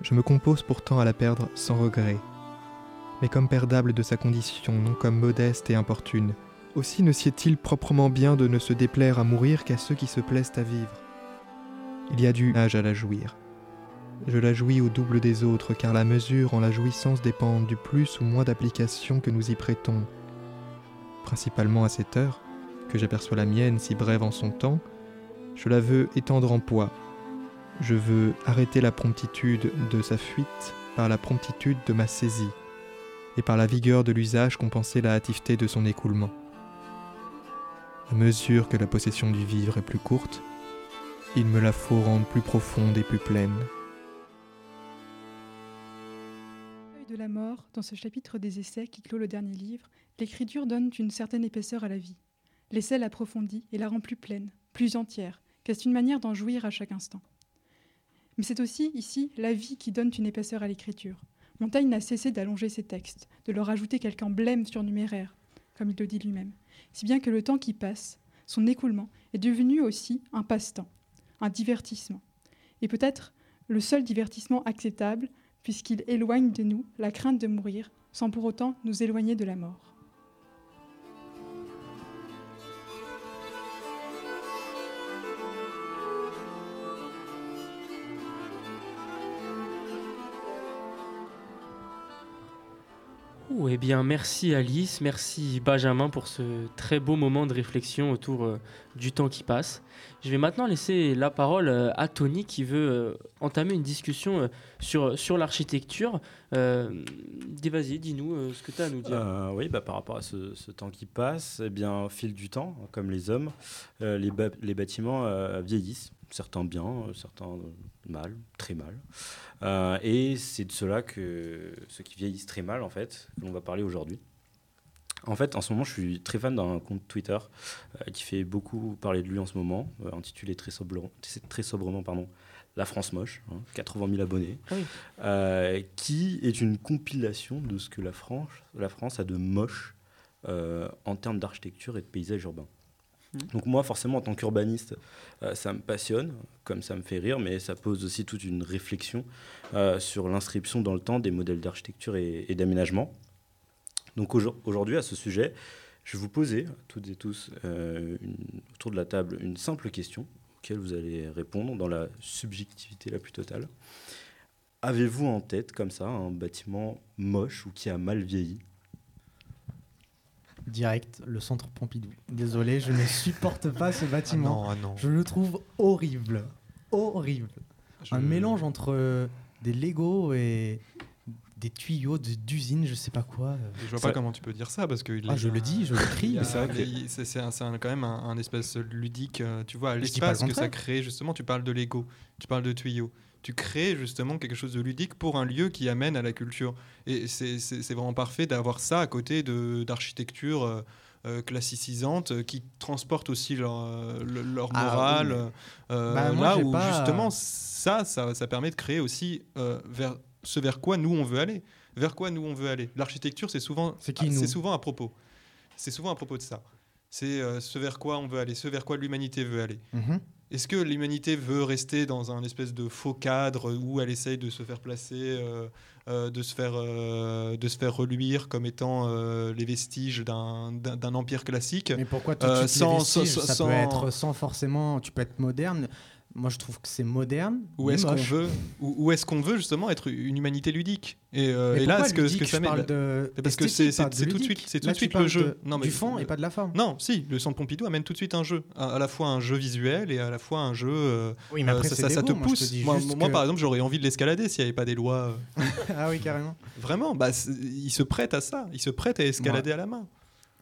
S3: Je me compose pourtant à la perdre sans regret, mais comme perdable de sa condition, non comme modeste et importune. Aussi ne sied-il proprement bien de ne se déplaire à mourir qu'à ceux qui se plaisent à vivre. Il y a du âge à la jouir. Je la jouis au double des autres, car la mesure en la jouissance dépend du plus ou moins d'application que nous y prêtons. Principalement à cette heure, que j'aperçois la mienne si brève en son temps, je la veux étendre en poids. Je veux arrêter la promptitude de sa fuite par la promptitude de ma saisie, et par la vigueur de l'usage compenser la hâtiveté de son écoulement. À mesure que la possession du vivre est plus courte, il me la faut rendre plus profonde et plus pleine.
S32: De la mort, dans ce chapitre des essais qui clôt le dernier livre, l'écriture donne une certaine épaisseur à la vie. L'essai l'approfondit et la rend plus pleine, plus entière, car c'est une manière d'en jouir à chaque instant. Mais c'est aussi, ici, la vie qui donne une épaisseur à l'écriture. Montaigne n'a cessé d'allonger ses textes, de leur ajouter quelque emblème surnuméraire, comme il le dit lui-même, si bien que le temps qui passe, son écoulement, est devenu aussi un passe-temps, un divertissement. Et peut-être le seul divertissement acceptable, puisqu'il éloigne de nous la crainte de mourir, sans pour autant nous éloigner de la mort.
S4: Eh bien, merci Alice, merci Benjamin pour ce très beau moment de réflexion autour euh, du temps qui passe. Je vais maintenant laisser la parole euh, à Tony qui veut euh, entamer une discussion sur, l'architecture. Vas-y, dis-nous ce que tu as à nous dire.
S34: Oui, bah, par rapport à ce, temps qui passe, eh bien, au fil du temps, comme les hommes, les, bâtiments vieillissent, certains bien, euh, certains mal, très mal. Euh, et c'est de cela que ceux qui vieillissent très mal, en fait, que l'on va parler aujourd'hui. En fait, en ce moment, je suis très fan d'un compte Twitter euh, qui fait beaucoup parler de lui en ce moment, euh, intitulé très, sobrement, très sobrement pardon, La France moche, hein, 80 000 abonnés,
S4: Ah oui.
S34: euh, qui est une compilation de ce que la France, la France a de moche euh, en termes d'architecture et de paysage urbain.
S4: Mhm.
S34: Donc moi, forcément, en tant qu'urbaniste, euh, ça me passionne, comme ça me fait rire, mais ça pose aussi toute une réflexion euh, sur l'inscription dans le temps des modèles d'architecture et, d'aménagement. Donc aujourd- aujourd'hui, à ce sujet, je vais vous poser, toutes et tous, euh, autour de la table, une simple question auquel vous allez répondre dans la subjectivité la plus totale. Avez-vous en tête, comme ça, un bâtiment moche ou qui a mal vieilli?
S17: Direct, le centre Pompidou. Désolé, je ne supporte pas ce bâtiment.
S35: Ah non, ah non.
S17: Je le trouve horrible. Horrible. Un mélange entre euh, des Lego et des tuyaux d'usine, je sais pas quoi.
S35: Je vois pas comment tu peux dire ça parce que
S17: Ah, je le dis, je le crie. C'est
S35: quand même un, un espèce ludique. euh, Tu vois,
S17: le
S35: l'espace que ça crée. Justement, tu parles de Lego, tu parles de tuyaux. Tu crées justement quelque chose de ludique pour un lieu qui amène à la culture. Et c'est vraiment parfait d'avoir ça à côté d'architecture. euh,
S3: euh, classicisantes euh, qui transportent aussi leur, le- leur
S17: Ah,
S3: morale.
S17: oui,
S3: euh,
S17: Bah, moi,
S3: là où
S17: pas-
S3: justement ça, ça, ça permet de créer aussi euh, vers ce vers quoi nous on veut aller. Vers quoi nous on veut aller. L'architecture, c'est souvent,
S17: C'est
S3: ah, souvent à propos. C'est souvent à propos de ça. C'est euh, ce vers quoi on veut aller, ce vers quoi l'humanité veut aller.
S17: Mhm.
S3: Est-ce que l'humanité veut rester dans un espèce de faux cadre où elle essaye de se faire placer, euh, euh, de, se faire, euh, de se faire reluire comme étant les vestiges d'un empire classique?
S17: Mais pourquoi tout de suite les vestiges, ça
S3: sans-
S17: peut être sans forcément. Tu peux être moderne. Moi, je trouve que c'est moderne.
S3: Où
S17: mais
S3: est-ce qu'on veut, où, où est-ce qu'on veut justement être une humanité ludique Et, euh,
S17: Mais
S3: et là, ce que, ce que ça met, bah,
S17: de
S3: mais parce que c'est tout de suite, c'est tout
S17: Là,
S3: de
S17: tu
S3: suite
S17: parles
S3: le jeu.
S17: de- du fond et pas de la forme.
S3: Non, si, le centre Pompidou amène tout de suite un jeu, à, à la fois un jeu visuel et à la fois un jeu. euh,
S17: Oui, mais après,
S3: ça, ça- te
S17: moi,
S3: pousse. moi,
S17: juste
S3: moi,
S17: que-
S3: par exemple, j'aurais envie de l'escalader s'il n'y avait pas des lois. euh,
S17: ah oui, carrément.
S3: Vraiment, bah, il se prête à ça. Il se prête à escalader à la main.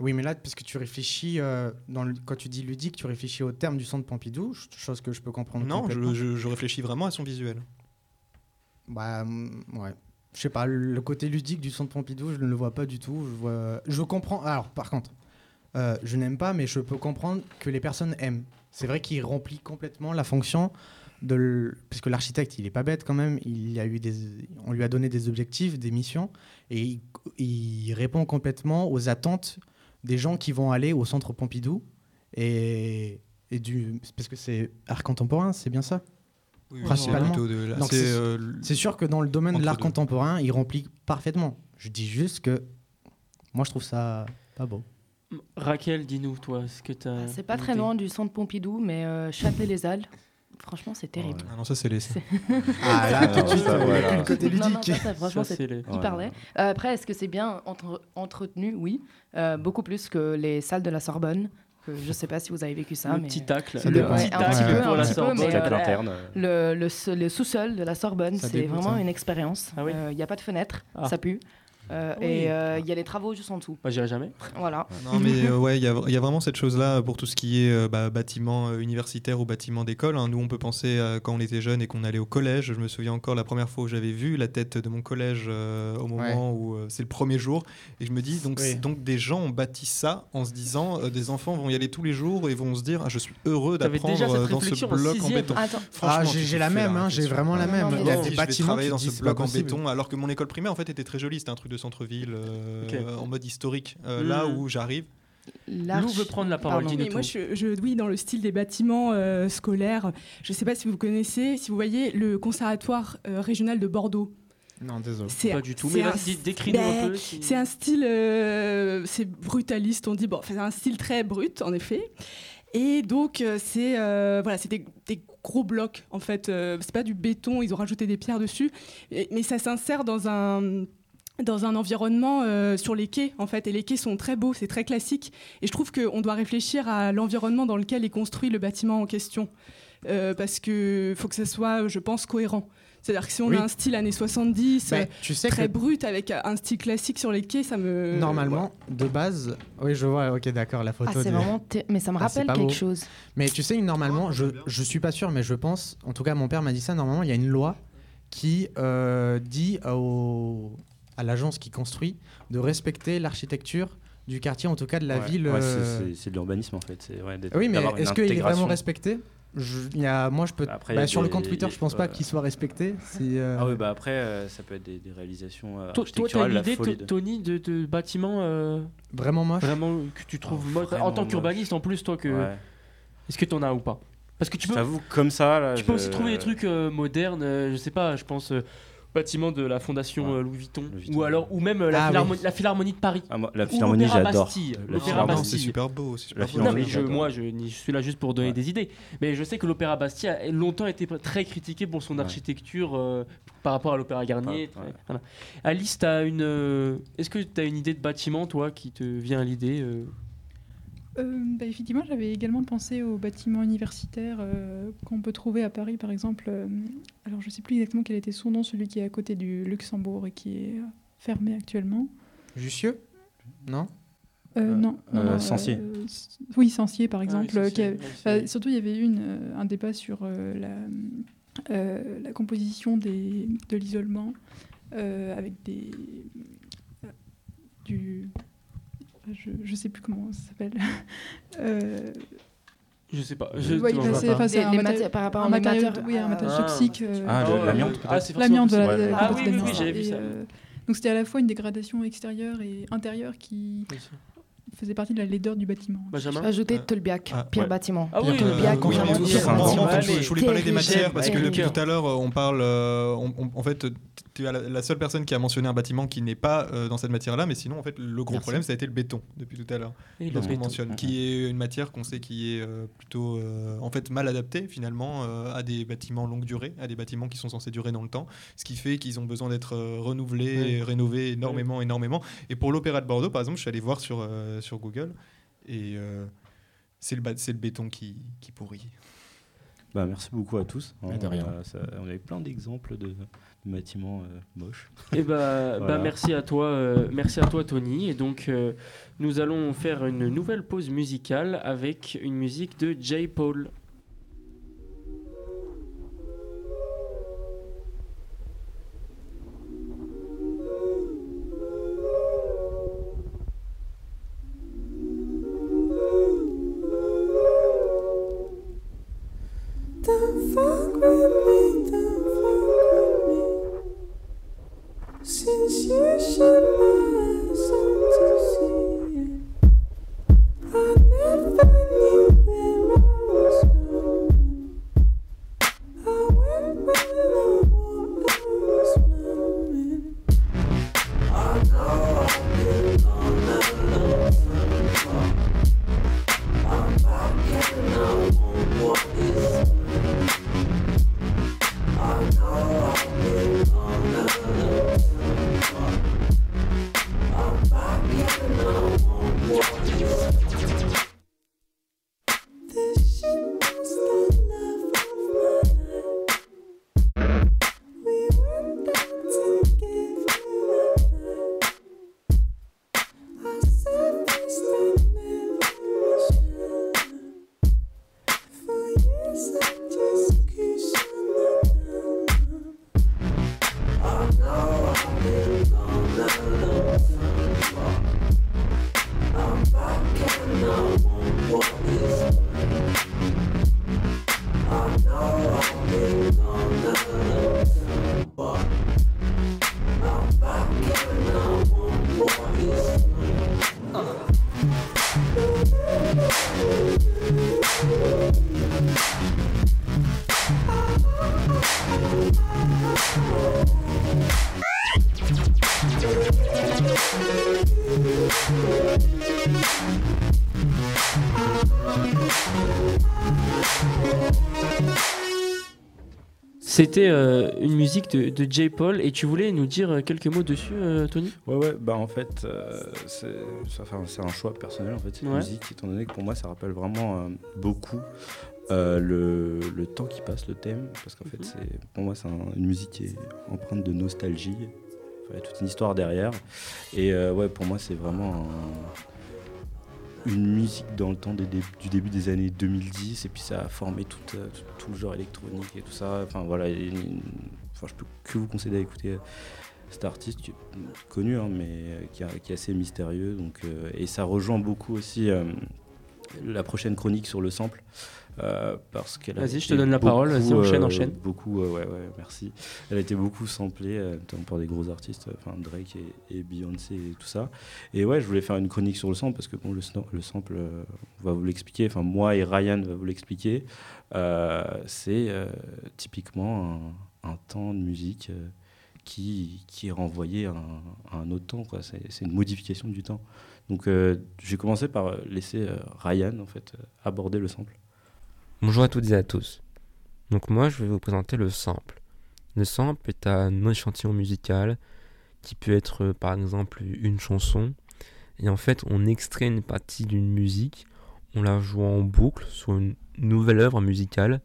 S17: Oui, mais là, parce que tu réfléchis, euh, dans le- quand tu dis ludique, tu réfléchis au terme du centre Pompidou, ch- chose que je peux comprendre.
S3: Non, je, je- je réfléchis vraiment à son visuel.
S17: Bah, mm, ouais. Je sais pas, le côté ludique du centre Pompidou, je ne le vois pas du tout. Je, vois... je comprends. Alors, par contre, euh, je n'aime pas, mais je peux comprendre que les personnes aiment. C'est vrai qu'il remplit complètement la fonction de. l- Puisque l'architecte, il est pas bête quand même. Il a eu des... On lui a donné des objectifs, des missions, et il, il répond complètement aux attentes des gens qui vont aller au centre Pompidou. Et, et du. Parce que c'est art contemporain, c'est bien ça
S3: Oui,
S17: principalement.
S3: c'est plutôt de là,
S17: Donc
S3: c'est,
S17: c'est
S3: euh,
S17: c'est sûr que dans le domaine de l'art
S3: deux.
S17: contemporain, il remplit parfaitement. Je dis juste que moi je trouve ça pas beau.
S4: Raquel, dis-nous, toi, ce que tu as.
S1: C'est pas très loin du centre Pompidou, mais euh, Châtelet-les-Halles. Franchement, c'est terrible.
S3: Ah non, ça c'est les.
S17: Ah, là, tout de suite, le côté
S1: Non, non,
S17: ludique.
S1: ça, ça, franchement,
S4: Ça,
S1: c'est
S4: c'est les-
S1: hyper
S4: Ouais.
S1: laid. Euh, après, est-ce que c'est bien entre- entretenu? Oui. Euh, beaucoup plus que les salles de la Sorbonne. Que je sais pas si vous avez vécu ça.
S4: Le
S1: mais...
S4: petit tacle. Le petit
S1: Ouais, un
S4: tacle
S1: petit peu,
S4: pour la
S1: peu,
S4: Sorbonne.
S1: mais,
S34: Tacle
S1: euh,
S34: interne.
S1: Le, le, le sous-sol de la Sorbonne,
S17: Ça
S1: c'est
S17: dégoûte,
S1: vraiment une expérience.
S4: Ah oui
S1: Il n'y a pas de fenêtre,
S4: Ah.
S1: ça pue. Euh,
S4: Oui.
S1: Et euh, il y a les travaux juste en dessous.
S4: Moi, j'irai jamais.
S1: Voilà.
S3: Non, mais euh, ouais, il y, a- il y a vraiment cette chose-là pour tout ce qui est euh, bah, bâtiment universitaire ou bâtiment d'école. hein. Nous, on peut penser à quand on était jeune et qu'on allait au collège. Je me souviens encore la première fois où j'avais vu la tête de mon collège euh, au moment où euh, c'est le premier jour. Et je me dis, donc,
S17: Oui.
S3: donc des gens ont bâti ça en se disant, euh, des enfants vont y aller tous les jours et vont se dire, ah, je suis heureux d'apprendre dans ce
S4: en
S3: bloc en béton.
S1: Attends.
S3: Franchement,
S17: Ah, j'ai la même, hein, j'ai vraiment la même. Il y a des bâtiments
S3: dans ce bloc en béton, alors que mon école primaire en fait était très jolie. C'était un truc de centre-ville, euh, en mode historique. Euh,
S4: Mm.
S3: Là où j'arrive,
S4: Lou veut prendre la parole,
S1: Pardon.
S4: dis-nous
S2: Mais moi, je, je- oui, dans le style des bâtiments euh, scolaires, je ne sais pas si vous connaissez, si vous voyez le conservatoire euh, régional de Bordeaux.
S17: Non, désolé.
S2: C'est
S4: Pas du tout. Mais
S2: un-
S4: vas-y, décris-nous un
S2: Ben,
S4: peu. si-
S2: C'est un style, euh, c'est brutaliste, on dit. Bon, c'est un style très brut, en effet. Et donc, c'est euh, voilà, c'est des, des gros blocs, en fait. Euh, c'est pas du béton, ils ont rajouté des pierres dessus. Et- mais ça s'insère dans un dans un environnement euh, sur les quais en fait et les quais sont très beaux c'est très classique et je trouve qu'on doit réfléchir à l'environnement dans lequel est construit le bâtiment en question Euh, parce que faut que ça soit je pense cohérent c'est à dire que si on
S17: Oui.
S2: a un style années 70
S17: Mais
S2: euh,
S17: tu sais
S2: très
S17: que
S2: brut avec un style classique sur les quais ça me
S17: normalement, de base, oui, je vois, ok, d'accord, la photo.
S1: Ah, c'est vraiment. Mais ça me
S17: Ah,
S1: rappelle quelque
S17: beau.
S1: chose.
S17: Mais tu sais, normalement, je, je suis pas sûr, mais je pense, en tout cas, mon père m'a dit ça, normalement, il y a une loi qui euh, dit au- à l'agence qui construit de respecter l'architecture du quartier, en tout cas de la
S34: Ouais.
S17: ville.
S34: Ouais,
S17: euh,
S34: c'est- de l'urbanisme en fait. c'est- ouais,
S17: Oui, mais est-ce qu'il est vraiment respecté? Je- il y a, Moi, je peux.
S34: Après,
S17: bah,
S34: a
S17: sur le
S34: des-
S17: compte Twitter,
S34: a-
S17: je pense pas qu'il soit respecté. Euh,
S34: Ah oui, bah après, euh, ça peut être des, des réalisations euh,
S4: Toi, t'as
S34: architecturales,
S4: une
S34: la
S4: idée,
S34: folie
S4: To-
S34: de-
S4: Tony, de, de bâtiments euh,
S17: Vraiment moche
S4: Vraiment que tu trouves moche. En tant qu'urbaniste, en plus, toi, que.
S34: Ouais.
S4: Est-ce que t'en as ou pas? Parce que tu peux.
S34: comme ça, là,
S4: Tu peux aussi trouver des trucs euh, modernes, euh, je sais pas, je pense euh, bâtiment de la fondation euh, Louis, Vuitton, ou alors ou même euh, la,
S34: Ah,
S4: Philharmonie,
S34: oui.
S4: la Philharmonie de Paris.
S34: Ah, moi, la Philharmonie,
S4: l'Opéra
S34: j'adore.
S4: Bastille.
S34: La
S4: L'Opéra
S34: Philharmonie,
S4: Bastille.
S3: c'est super beau, c'est super
S34: La
S3: beau.
S4: Non mais
S34: Philharmonie,
S4: je,
S34: j'adore.
S4: moi je, je suis là juste pour donner des idées. Mais je sais que l'Opéra Bastille a longtemps été très critiqué pour son architecture euh, par rapport à l'Opéra Garnier.
S34: Ouais, ouais.
S4: Voilà. Alice, t'as une, euh, est-ce que tu as une idée de bâtiment toi qui te vient à l'idée euh
S2: Euh, bah, effectivement, j'avais également pensé aux bâtiments universitaires euh, qu'on peut trouver à Paris, par exemple. euh, alors, je ne sais plus exactement quel était son nom, celui qui est à côté du Luxembourg et qui est fermé actuellement.
S17: Jussieu? Non?
S2: Euh, non, non,
S34: euh,
S2: non,
S34: Sancier.
S2: euh, s- oui, Sancier, par exemple.
S4: Sancier,
S2: qui a-
S4: oui, c'est
S2: euh,
S4: vrai.
S2: surtout, il y avait eu une, un débat sur euh, la, euh, la composition des, de l'isolement euh, avec des, du,
S32: je, je sais plus comment ça s'appelle. Euh,
S4: Je sais pas.
S32: je- ouais, bah,
S4: vois pas.
S1: Les-
S32: un
S1: les
S32: maté-
S1: par rapport
S32: un
S1: aux
S32: matériau,
S1: matériaux-
S32: oui, un matériau
S1: Ah.
S32: toxique. euh,
S34: Ah, l'amiante,
S4: Ah,
S34: peut-être
S4: c'est
S32: L'amiante,
S4: possible.
S32: la
S4: Ah oui, oui, oui, j'avais vu ça.
S32: euh, donc c'était à la fois une dégradation extérieure et intérieure qui faisait partie de la laideur du bâtiment.
S4: Benjamin
S1: Ajouter Tolbiac,
S3: Ah,
S1: pire
S3: ouais.
S1: bâtiment.
S4: Ah oui,
S1: Tolbiac,
S3: oui, oui,
S1: pire
S3: oui,
S1: bâtiment.
S3: je, voulais parler des matières parce que depuis tout à l'heure, on parle. euh, on- on- en fait, tu es la, seule personne qui a mentionné un bâtiment qui n'est pas euh, dans cette matière-là, mais sinon, en fait, le gros
S4: Merci.
S3: problème, ça a été le béton depuis tout à l'heure. Qu'on
S4: béton.
S3: mentionne, qui est une matière qu'on sait qui est euh, plutôt, euh, en fait, mal adaptée finalement à des bâtiments longue durée, à des bâtiments qui sont censés durer dans le temps, ce qui fait qu'ils ont besoin d'être renouvelés, et rénovés énormément, énormément. Et pour l'Opéra de Bordeaux, par exemple, je suis allé voir sur sur Google et euh, c'est le, le béton qui, qui pourrit.
S34: Bah, merci beaucoup à tous.
S17: Bah, de rien.
S34: Euh, ça- on avait plein d'exemples de, de bâtiments euh, moches.
S4: Et bah, bah,
S34: Voilà.
S4: merci à toi, euh, merci à toi Tony. Et donc euh, nous allons faire une nouvelle pause musicale avec une musique de J. Paul. C'était euh, une musique de, de J. Paul et tu voulais nous dire euh, quelques mots dessus, euh, Tony?
S34: Ouais, ouais, bah en fait, euh, c'est enfin, un choix personnel en fait, cette
S4: Ouais.
S34: musique, étant donné que pour moi ça rappelle vraiment beaucoup le, le temps qui passe, le thème, parce qu'en
S4: Mhm.
S34: fait, c'est pour moi c'est un- une musique qui est empreinte de nostalgie, il y a toute une histoire derrière, et ouais, pour moi c'est vraiment un- une musique dans le temps du début des années 2010, et puis ça a formé tout, euh, tout, le genre électronique et tout ça, enfin voilà, et enfin, je peux que vous conseiller d'écouter cet artiste connu, hein, mais euh, qui, est assez mystérieux. Donc, euh, et ça rejoint beaucoup aussi euh, la prochaine chronique sur le sample. Euh, parce qu'elle
S4: Vas-y, je te donne la parole, vas-y, enchaîne,
S34: euh,
S4: enchaîne.
S34: Beaucoup, euh, ouais, ouais, merci. Elle a été beaucoup samplée, notamment par des gros artistes, enfin Drake et, et Beyoncé et tout ça. Et ouais, je voulais faire une chronique sur le sample parce que bon, le, sample, on va vous l'expliquer. Enfin, moi et Ryan va vous l'expliquer. C'est typiquement un, un temps de musique qui, qui est renvoyé à un, à un autre temps. quoi. C'est une modification du temps. Donc, euh, j'ai commencé par laisser euh, Ryan en fait aborder le sample.
S33: Bonjour à toutes et à tous. Donc moi, je vais vous présenter le sample. Le sample est un échantillon musical qui peut être euh, par exemple une chanson. Et en fait, on extrait une partie d'une musique, on la joue en boucle sur une nouvelle œuvre musicale.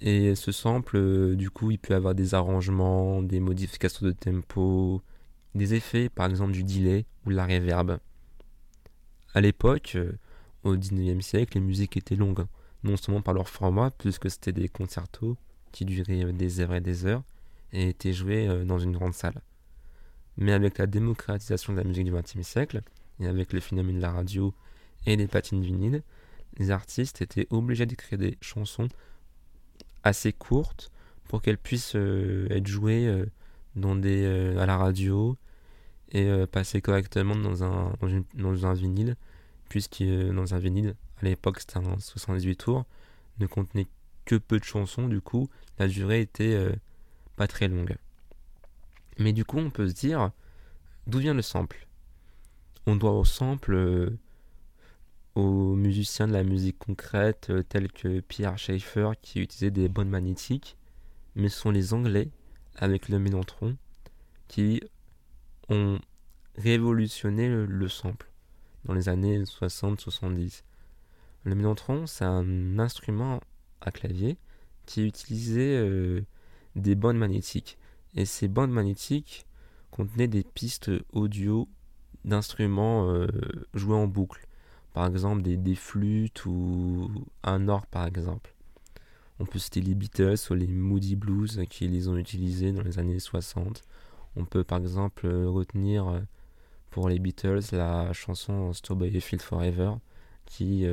S33: Et ce sample, euh, du coup, il peut avoir des arrangements, des modifications de tempo, des effets, par exemple du delay ou de la reverb. À l'époque, euh, au 19e siècle, les musiques étaient longues non seulement par leur format, puisque c'était des concertos qui duraient euh, des heures et des heures et étaient joués euh, dans une grande salle. Mais avec la démocratisation de la musique du XXe siècle, et avec le phénomène de la radio et des platines vinyles, les artistes étaient obligés d'écrire des chansons assez courtes pour qu'elles puissent euh, être jouées dans des, à la radio et passer correctement dans un, dans, dans un vinyle, puisque dans un vinyle, à l'époque c'était un 78 tours, ne contenait que peu de chansons, du coup la durée était euh, pas très longue. Mais du coup on peut se dire, d'où vient le sample? On doit au sample euh, aux musiciens de la musique concrète euh, tels que Pierre Schaeffer qui utilisait des bonnes magnétiques, mais ce sont les Anglais avec le Mélontron qui ont révolutionné le sample dans les années 60-70. Le Mélontron, c'est un instrument à clavier qui utilisait euh, des bandes magnétiques. Et ces bandes magnétiques contenaient des pistes audio d'instruments euh, joués en boucle. Par exemple, des, flûtes ou un orgue, par exemple. On peut citer les Beatles ou les Moody Blues qui les ont utilisés dans les années 60. On peut par exemple euh, retenir pour les Beatles la chanson Strawberry Field Forever qui,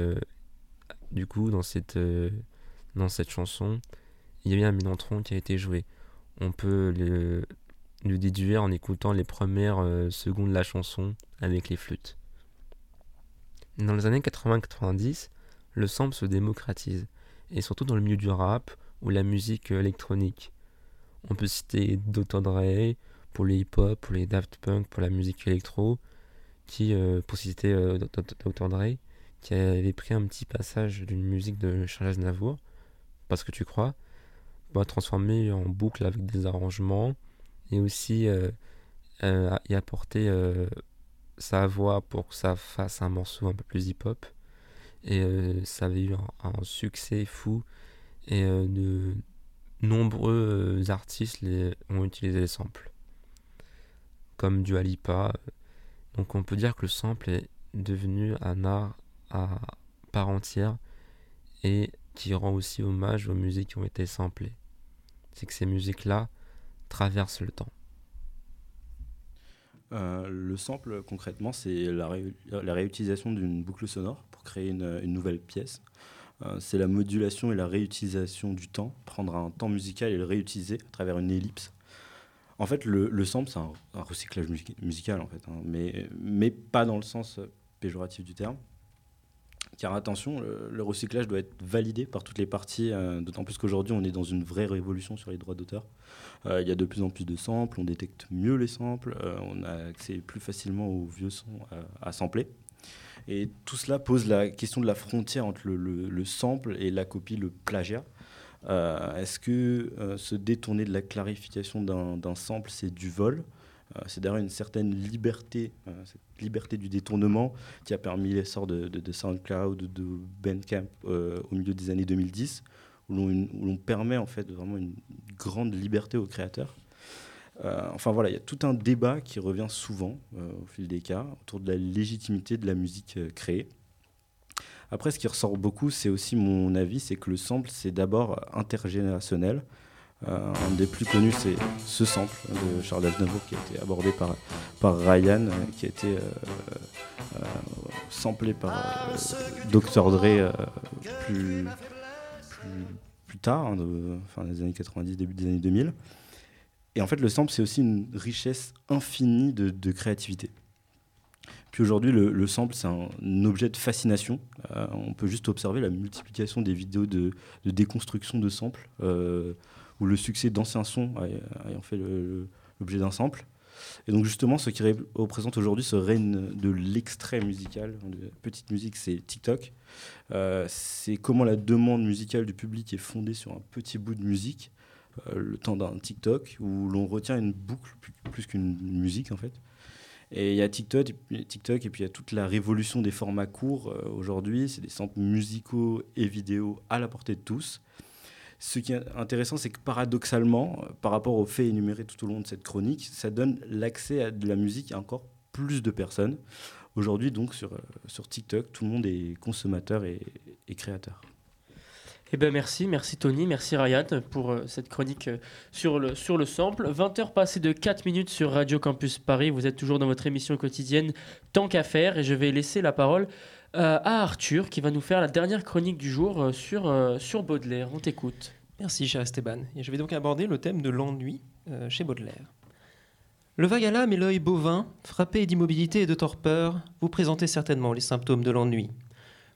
S33: du coup, dans cette, euh, dans cette chanson, il y a eu un Mélontron qui a été joué. On peut le, déduire en écoutant les premières euh, secondes de la chanson avec les flûtes. Dans les années 80-90, le sample se démocratise, et surtout dans le milieu du rap ou la musique électronique. On peut citer Dr. Dre pour le hip-hop, pour les Daft Punk, pour la musique électro, qui, euh, pour citer euh, Dr. Dre, qui avait pris un petit passage d'une musique de Charles Aznavour, parce que tu crois, bah, transformé en boucle avec des arrangements, et aussi euh, euh, y apporter euh, sa voix pour que ça fasse un morceau un peu plus hip-hop. Et euh, ça avait eu un, un succès fou. Et euh, de nombreux euh, artistes les, ont utilisé les samples. Comme Dua Lipa. Donc on peut dire que le sample est devenu un art à part entière et qui rend aussi hommage aux musiques qui ont été samplées. C'est que ces musiques-là traversent le temps.
S34: Euh, le sample, concrètement, c'est la, ré- la réutilisation d'une boucle sonore pour créer une, nouvelle pièce. Euh, c'est la modulation et la réutilisation du temps, prendre un temps musical et le réutiliser à travers une ellipse. En fait, le, le sample, c'est un, recyclage music- musical, en fait, hein, mais, pas dans le sens péjoratif du terme. Car attention, le, recyclage doit être validé par toutes les parties, euh, d'autant plus qu'aujourd'hui, on est dans une vraie révolution sur les droits d'auteur. Euh, il y a de plus en plus de samples, on détecte mieux les samples, euh, on a accès plus facilement aux vieux sons à, sampler. Et tout cela pose la question de la frontière entre le, le- le sample et la copie, le plagiat. Est-ce que se détourner de la clarification d'un sample, c'est du vol? C'est d'ailleurs une certaine liberté, euh, cette liberté du détournement qui a permis l'essor de, de, de SoundCloud, de Bandcamp euh, au milieu des années 2010, où l'on permet en fait vraiment une grande liberté aux créateurs. Euh, enfin voilà, il y a tout un débat qui revient souvent euh, au fil des cas autour de la légitimité de la musique euh, créée. Après, ce qui ressort beaucoup, c'est aussi mon avis, c'est que le sample, c'est d'abord intergénérationnel. Euh, un des plus connus, c'est ce sample de Charles Aznavour qui a été abordé par, Ryan, euh, qui a été euh, samplé par Dr. Dre plus, tard, hein, de, fin des années 90, début des années 2000. Et en fait, le sample, c'est aussi une richesse infinie de, créativité. Puis aujourd'hui, le, le sample, c'est un, objet de fascination. On peut juste observer la multiplication des vidéos de, déconstruction de samples, ou le succès d'anciens sons ay- ayant fait l'objet d'un sample. Et donc justement, ce qui ré- représente aujourd'hui ce règne de l'extrait musical, de la petite musique, c'est TikTok. Euh, c'est comment la demande musicale du public est fondée sur un petit bout de musique, euh, le temps d'un TikTok, où l'on retient une boucle plus, qu'une musique en fait. Et il y a TikTok, TikTok et puis il y a toute la révolution des formats courts euh, aujourd'hui. C'est des samples musicaux et vidéo à la portée de tous. Ce qui est intéressant, c'est que paradoxalement, euh, par rapport aux faits énumérés tout au long de cette chronique, ça donne l'accès à de la musique à encore plus de personnes. Aujourd'hui, donc, sur, euh, sur TikTok, tout le monde est consommateur et, créateur.
S4: Eh ben merci, merci Tony, merci Ryan pour euh, cette chronique sur le, sur le sample. 20h passées de 4 minutes sur Radio Campus Paris. Vous êtes toujours dans votre émission quotidienne Tant qu'à faire et je vais laisser la parole euh, à Arthur qui va nous faire la dernière chronique du jour euh, sur, euh, sur Baudelaire. On t'écoute.
S22: Merci, cher Esteban. Et je vais donc aborder le thème de l'ennui chez Baudelaire. Le vague à l'âme et l'œil bovin, frappé d'immobilité et de torpeur, vous présentez certainement les symptômes de l'ennui.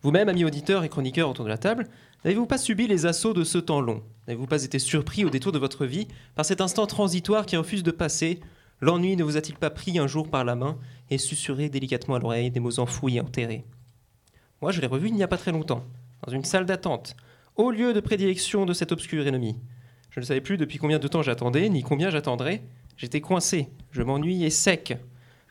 S22: Vous-même, amis auditeurs et chroniqueurs autour de la table, n'avez-vous pas subi les assauts de ce temps long? N'avez-vous pas été surpris au détour de votre vie par cet instant transitoire qui refuse de passer? L'ennui ne vous a-t-il pas pris un jour par la main et susurré délicatement à l'oreille des mots enfouis et enterrés? Moi, je l'ai revu il n'y a pas très longtemps, dans une salle d'attente, au lieu de prédilection de cet obscur ennemi. Je ne savais plus depuis combien de temps j'attendais, ni combien j'attendrais. J'étais coincé, je m'ennuyais sec.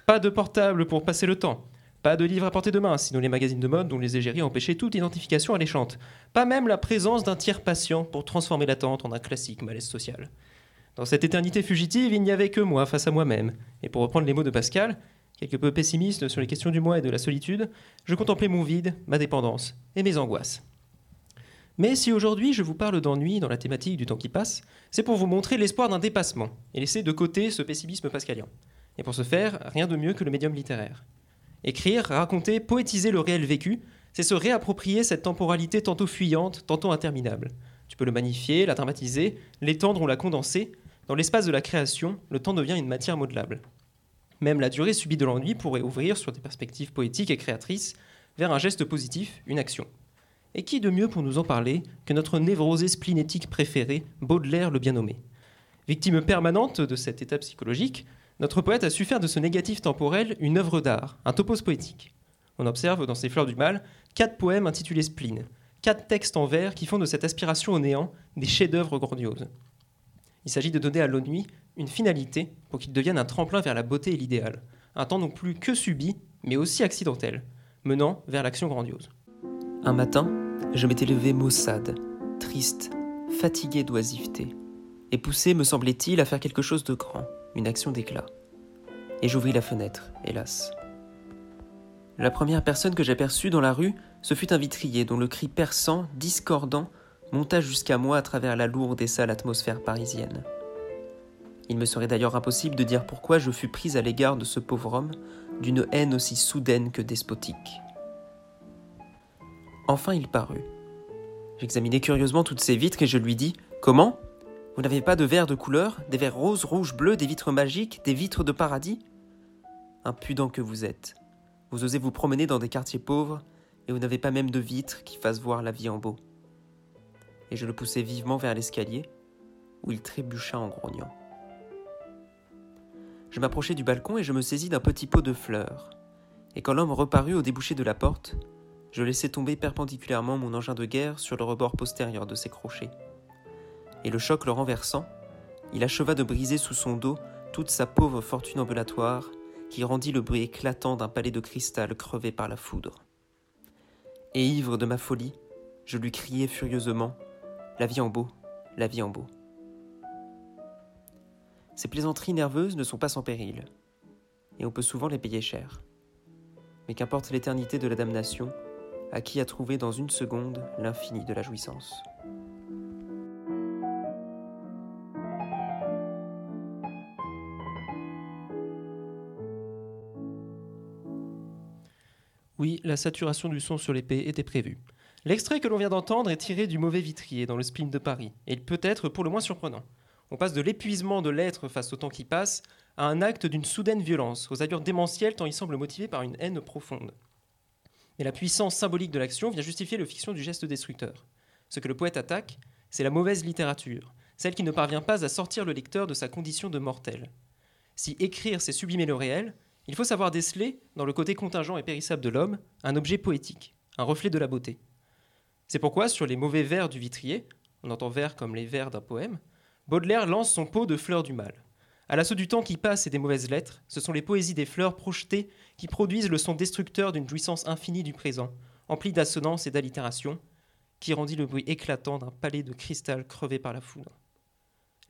S22: Pas de portable pour passer le temps. Pas de livre à portée de main, sinon les magazines de mode dont les égéries empêchaient toute identification alléchante. Pas même la présence d'un tiers patient pour transformer l'attente en un classique malaise social. Dans cette éternité fugitive, il n'y avait que moi face à moi-même. Et pour reprendre les mots de Pascal, quelque peu pessimiste sur les questions du moi et de la solitude, je contemplais mon vide, ma dépendance et mes angoisses. Mais si aujourd'hui je vous parle d'ennui dans la thématique du temps qui passe, c'est pour vous montrer l'espoir d'un dépassement et laisser de côté ce pessimisme pascalien. Et pour ce faire, rien de mieux que le médium littéraire. Écrire, raconter, poétiser le réel vécu, c'est se réapproprier cette temporalité tantôt fuyante, tantôt interminable. Tu peux le magnifier, la dramatiser, l'étendre ou la condenser. Dans l'espace de la création, le temps devient une matière modelable. Même la durée subie de l'ennui pourrait ouvrir sur des perspectives poétiques et créatrices vers un geste positif, une action. Et qui de mieux pour nous en parler que notre névrosé splinétique préféré, Baudelaire le bien nommé Victime permanente de cet état psychologique, notre poète a su faire de ce négatif temporel une œuvre d'art, un topos poétique. On observe dans ses Fleurs du Mal quatre poèmes intitulés Spleen, quatre textes en vers qui font de cette aspiration au néant des chefs-d'œuvre grandioses. Il s'agit de donner à l'ennui une finalité pour qu'il devienne un tremplin vers la beauté et l'idéal, un temps non plus que subi, mais aussi accidentel, menant vers l'action grandiose. Un matin, je m'étais levé maussade, triste, fatigué d'oisiveté, et poussé, me semblait-il, à faire quelque chose de grand, une action d'éclat. Et j'ouvris la fenêtre, hélas. La première personne que j'aperçus dans la rue, ce fut un vitrier dont le cri perçant, discordant, monta jusqu'à moi à travers la lourde et sale atmosphère parisienne. Il me serait d'ailleurs impossible de dire pourquoi je fus prise à l'égard de ce pauvre homme d'une haine aussi soudaine que despotique. Enfin il parut. J'examinai curieusement toutes ces vitres et je lui dis Comment? Vous n'avez pas de verres de couleur Des verres roses, rouges, bleus, des vitres magiques, des vitres de paradis? Impudent que vous êtes. Vous osez vous promener dans des quartiers pauvres et vous n'avez pas même de vitres qui fassent voir la vie en beau. Et je le poussai vivement vers l'escalier, où il trébucha en grognant. Je m'approchai du balcon et je me saisis d'un petit pot de fleurs. Et quand l'homme reparut au débouché de la porte, je laissai tomber perpendiculairement mon engin de guerre sur le rebord postérieur de ses crochets. Et le choc le renversant, il acheva de briser sous son dos toute sa pauvre fortune ambulatoire qui rendit le bruit éclatant d'un palais de cristal crevé par la foudre. Et ivre de ma folie, je lui criai furieusement La vie en beau, la vie en beau. Ces plaisanteries nerveuses ne sont pas sans péril, et on peut souvent les payer cher. Mais qu'importe l'éternité de la damnation, à qui a trouvé dans une seconde l'infini de la jouissance. Oui, la saturation du son sur l'épée était prévue. L'extrait que l'on vient d'entendre est tiré du mauvais vitrier dans le spleen de Paris, et il peut être pour le moins surprenant. On passe de l'épuisement de l'être face au temps qui passe à un acte d'une soudaine violence, aux allures démentielles tant il semble motivé par une haine profonde. Mais la puissance symbolique de l'action vient justifier le fiction du geste destructeur. Ce que le poète attaque, c'est la mauvaise littérature, celle qui ne parvient pas à sortir le lecteur de sa condition de mortel. Si écrire, c'est sublimer le réel, il faut savoir déceler, dans le côté contingent et périssable de l'homme, un objet poétique, un reflet de la beauté. C'est pourquoi, sur les mauvais vers du vitrier, on entend vers comme les vers d'un poème, Baudelaire lance son pot de fleurs du mal. À l'assaut du temps qui passe et des mauvaises lettres, ce sont les poésies des fleurs projetées qui produisent le son destructeur d'une jouissance infinie du présent, empli d'assonances et d'allitérations, qui rendit le bruit éclatant d'un palais de cristal crevé par la foudre.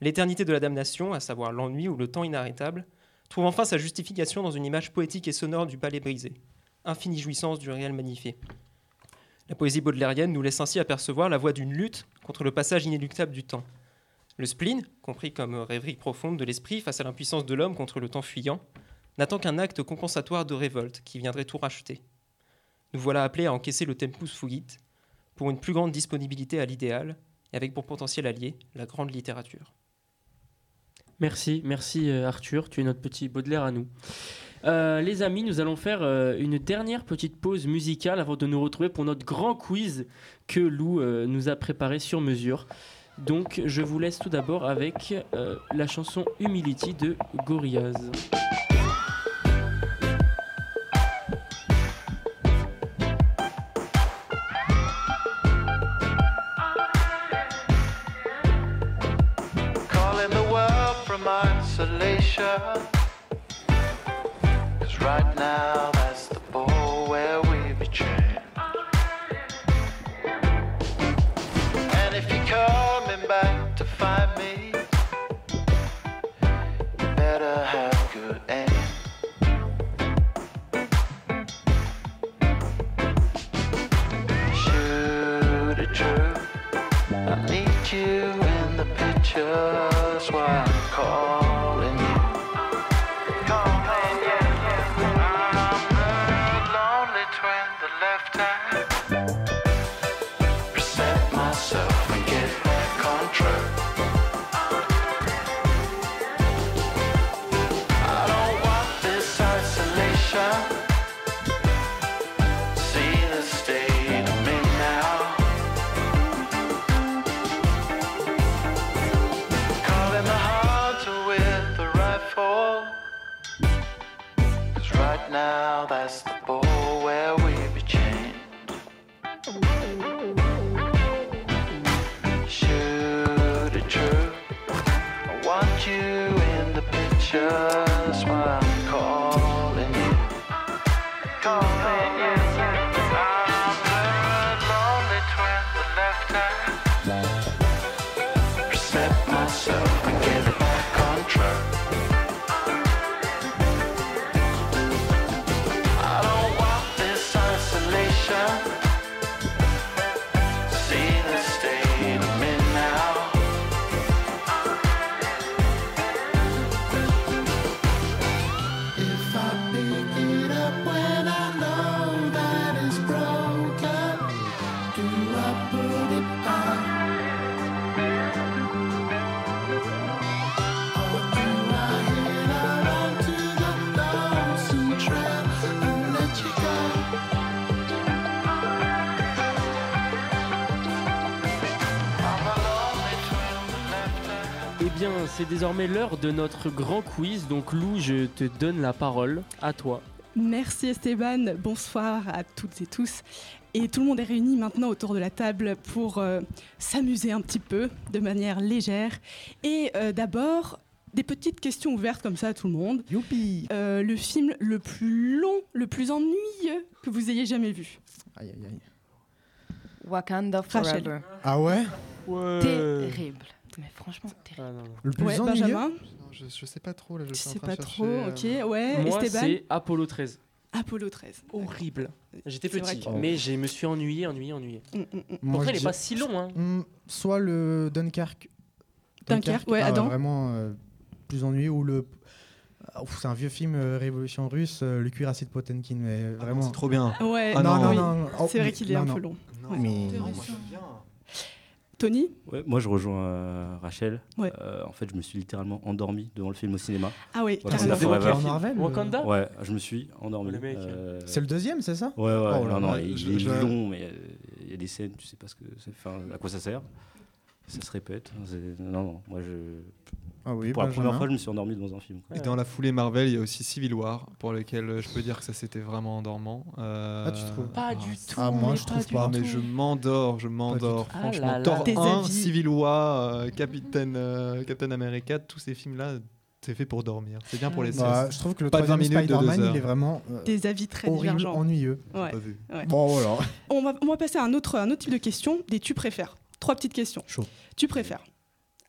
S22: L'éternité de la damnation, à savoir l'ennui ou le temps inarrêtable, trouve enfin sa justification dans une image poétique et sonore du palais brisé, infinie jouissance du réel magnifié. La poésie baudelairienne nous laisse ainsi apercevoir la voie d'une lutte contre le passage inéluctable du temps. Le spleen, compris comme rêverie profonde de l'esprit face à l'impuissance de l'homme contre le temps fuyant, n'attend qu'un acte compensatoire de révolte qui viendrait tout racheter. Nous voilà appelés à encaisser le tempus fugit pour une plus grande disponibilité à l'idéal et avec pour potentiel allié la grande littérature.
S13: Merci, merci euh, Arthur, tu es notre petit Baudelaire à nous. Euh, les amis, nous allons faire euh, une dernière petite pause musicale avant de nous retrouver pour notre grand quiz que Lou nous a préparé sur mesure. Donc je vous laisse tout d'abord avec euh, la chanson Humility de Gorillaz. C'est désormais l'heure de notre grand quiz. Donc Lou, je te donne la parole. À toi.
S2: Merci Esteban, bonsoir à toutes et tous. Et tout le monde est réuni maintenant autour de la table pour euh, s'amuser un petit peu de manière légère. Et euh, d'abord, des petites questions ouvertes comme ça à tout le monde.
S17: Youpi
S2: Euh, Le film le plus long, le plus ennuyeux que vous ayez jamais vu
S17: Aïe, aïe, aïe.
S1: Wakanda
S2: Rachel.
S1: Forever.
S17: Ah ouais?
S1: Terrible. Mais franchement, terrible.
S17: Le plus
S2: Ouais,
S17: ennuyeux
S2: Benjamin
S3: Non, je, je sais pas trop là. Je
S2: Tu sais pas trop,
S3: euh,
S2: ok, ouais.
S13: Moi, c'est Apollo 13.
S2: Apollo 13.
S13: Horrible. J'étais petit,
S2: que-
S13: mais je me suis ennuyé, ennuyé, ennuyé.
S2: Mm, mm, mm.
S13: Pourtant, il est pas si long. Hein.
S17: Hmm, soit le Dunkerque.
S2: Dunkerque, ouais,
S17: ah
S2: Adam.
S17: Vraiment euh, plus ennuyeux. Ou le. Ah, c'est un vieux film euh, Révolution russe, euh, le cuirassé de Potemkin. Mais vraiment.
S3: c'est trop bien.
S2: Ouais,
S3: Ah
S17: non, non,
S2: oui.
S17: non, non. Oh,
S2: c'est vrai qu'il est
S17: non,
S2: un
S17: non.
S2: peu long.
S3: Non,
S17: Mais-
S3: non, moi, j'aime bien.
S2: Tony
S34: Ouais, moi, je rejoins euh, Rachel.
S2: Ouais.
S34: Euh, en fait, je me suis littéralement endormi devant le film au cinéma.
S2: Ah oui,
S34: Wakanda. Forever.
S17: En Marvel,
S13: Wakanda
S34: Ouais, je me suis endormi. Euh,
S17: C'est le deuxième, c'est ça?
S34: Ouais, ouais,
S17: Oh
S34: non, non, il
S3: je-
S34: est
S3: je-
S34: long, mais il y a des scènes, tu sais pas ce que c'est, enfin, à quoi ça sert. Ça se répète. Non, non, moi je.
S17: Ah oui,
S34: Pour la première fois, je me suis endormi devant un film. quoi.
S3: Et dans la foulée Marvel, il y a aussi Civil War, pour lequel euh, je peux dire que ça c'était vraiment endormant. Euh,
S17: Ah, tu trouves
S13: Pas du tout.
S17: Ah, moi,
S13: mais
S17: je trouve pas.
S3: Ah, mais je m'endors, je m'endors.
S13: Ah
S3: Franchement,
S13: là là.
S3: Thor
S2: Des
S3: 1,
S2: avis.
S3: Civil War, euh, Captain, euh, Captain America, tous ces films-là, c'est fait pour dormir. C'est bien pour les
S17: Bah, je trouve que le
S3: Pas de 20
S17: troisième
S3: minutes de deux
S17: Spider-Man, il est vraiment euh,
S2: Des avis très
S17: horrible,
S2: divergents.
S17: ennuyeux.
S2: Ouais.
S3: Pas vu.
S2: ouais.
S17: Bon, voilà.
S2: On va, on va passer à un autre, un autre type de questions, des tu préfères. Trois petites questions.
S17: Chaud.
S2: Tu préfères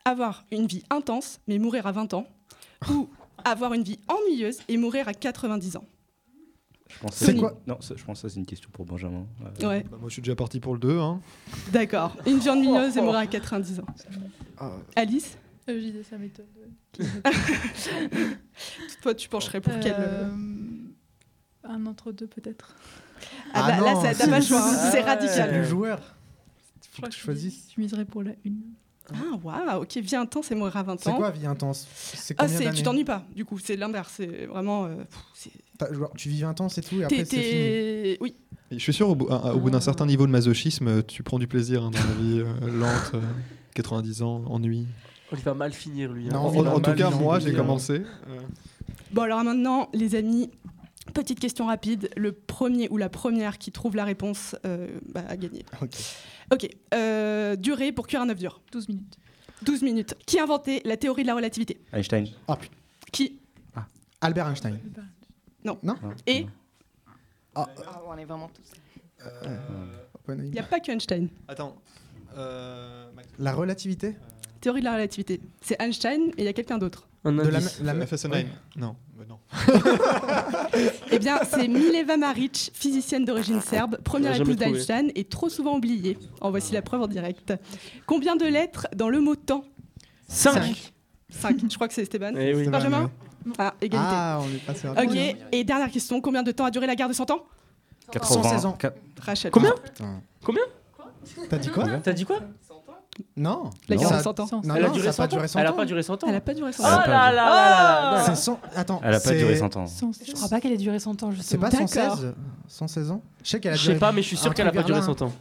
S2: avoir une vie intense mais mourir à 20 ans ou avoir une vie ennuyeuse et mourir à 90 ans?
S34: Je pense
S3: C'est quoi
S34: Non, ça- je pense que ça, c'est une question pour Benjamin. Euh,
S2: Ouais.
S3: Bah, moi, je suis déjà parti pour le 2. Hein.
S2: D'accord. Une viande mignoneuse est morte à 90 ans. Alice?
S32: Euh, je disais, ça m'étonne.
S2: Toi, tu pencherais pour quel
S32: Euh, Un entre deux, peut-être.
S2: Ah, bah, là, ça- t'as pas le choix, hein. c'est radical.
S17: Le joueur.
S32: Je crois que
S17: tu
S32: je
S17: choisisses.
S32: Je miserais pour la une.
S2: Ah, waouh, ok, vie intense et mourir à 20 ans.
S17: C'est quoi vie intense? C'est
S2: Ah, c'est, tu t'ennuies pas, du coup, c'est l'inverse, c'est vraiment. euh, pff,
S17: genre, Tu vis 20 ans, c'est tout, et après
S2: T'es-
S17: c'est fini.
S2: Oui.
S36: Et je suis sûr, au bout, au bout d'un certain niveau de masochisme, tu prends du plaisir hein, dans la vie euh, lente, euh, 90 ans, ennui.
S4: Oh, il va mal finir lui. hein.
S36: En, tout cas, moi, j'ai commencé. euh,
S2: Bon, alors maintenant, les amis, petite question rapide. Le premier ou la première qui trouve la réponse euh, bah, a gagné.
S17: Ok.
S2: Euh, durée pour cuire un œuf dur
S32: 12 minutes.
S2: 12 minutes. Qui a inventé la théorie de la relativité?
S34: Einstein.
S17: Ah, putain.
S2: Qui?
S17: Albert Einstein.
S2: Non.
S17: Non
S2: Et?
S17: Ah,
S1: on est vraiment tous.
S2: il n'y a pas que Einstein.
S36: Attends. euh,
S17: La relativité?
S2: Théorie de la relativité. C'est Einstein et il y a quelqu'un d'autre.
S4: Un
S17: De la la me-
S36: Fessenheim.
S17: ouais.
S36: Non, bah non.
S2: Eh bien, c'est Mileva Maric, physicienne d'origine serbe, première épouse d'Einstein et trop souvent oubliée. En voici la preuve en direct. Combien de lettres dans le mot temps?
S4: 5.
S2: 5. Je crois que c'est Esteban.
S4: Eh oui.
S2: Benjamin? Ah, égalité.
S17: Ah, on est passé rapide.
S2: Ok, et dernière question. Combien de temps a duré la guerre de 100 ans?
S17: 116 ans.
S2: Rachel.
S4: Combien?
S17: Putain.
S4: Combien?
S17: T'as dit quoi?
S4: T'as dit quoi?
S17: Non.
S2: La
S17: Non.
S2: guerre de
S17: Ça-
S2: 100 ans.
S17: Non,
S4: Elle a
S17: non,
S4: duré
S17: ça a
S4: 100
S17: pas duré
S4: ans
S17: 100
S4: Elle a
S17: ans.
S4: pas duré 100 ans
S2: Elle a pas duré 100
S4: Oh
S2: ans.
S4: là là là
S17: C'est 100. Attends.
S34: Elle a pas
S17: c'est-
S34: duré 100 ans.
S17: C'est
S25: Je crois pas qu'elle ait duré 100 ans,
S17: C'est
S25: justement.
S17: pas
S2: D'accord.
S17: 116 116 ans Je sais qu'elle a
S4: Je
S17: duré.
S4: sais pas, mais je suis sûr qu'elle a pas duré
S17: vers là.
S4: 100 ans.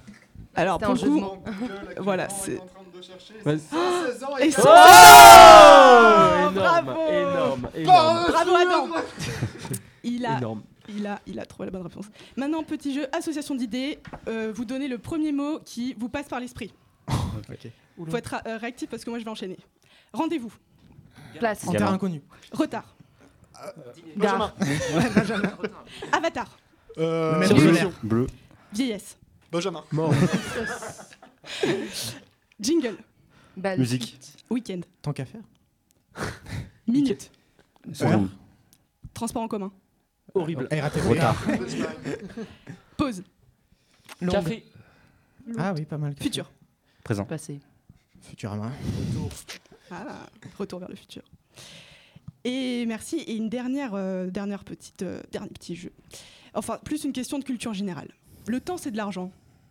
S2: Alors, pour le coup, voilà, c'est.
S4: Vas-y.
S2: Et
S4: Oh
S2: 116
S4: énorme,
S2: Bravo
S4: énorme, énorme.
S2: Bravo Adam Il a,
S4: Énorme.
S2: il, a, il a trouvé la bonne réponse. Maintenant, petit jeu, association d'idées. Euh, vous donnez le premier mot qui vous passe par l'esprit. Il faut être euh, réactif parce que moi je vais enchaîner. Rendez-vous.
S1: Place.
S17: En terre inconnue.
S2: Retard.
S1: Gare.
S2: Avatar.
S17: Maître
S4: Sur
S17: de
S4: le
S17: l'air.
S34: Bleu.
S2: Vieillesse.
S36: Benjamin.
S4: Mort.
S2: Jingle.
S34: Musique.
S2: Week-end.
S17: Tant qu'à faire.
S2: Minute.
S34: Seconde.
S2: Transport en commun.
S4: Horrible.
S17: RATP.
S34: Retard.
S2: Pause.
S4: Café.
S17: Ah oui, pas mal.
S2: Futur.
S34: Présent.
S1: Passé.
S17: Futurama.
S2: Ah, retour vers le futur. Et merci. Et une dernière, euh, dernière petite, euh, dernier petit jeu. Enfin, plus une question de culture générale. Le temps, c'est de l'argent.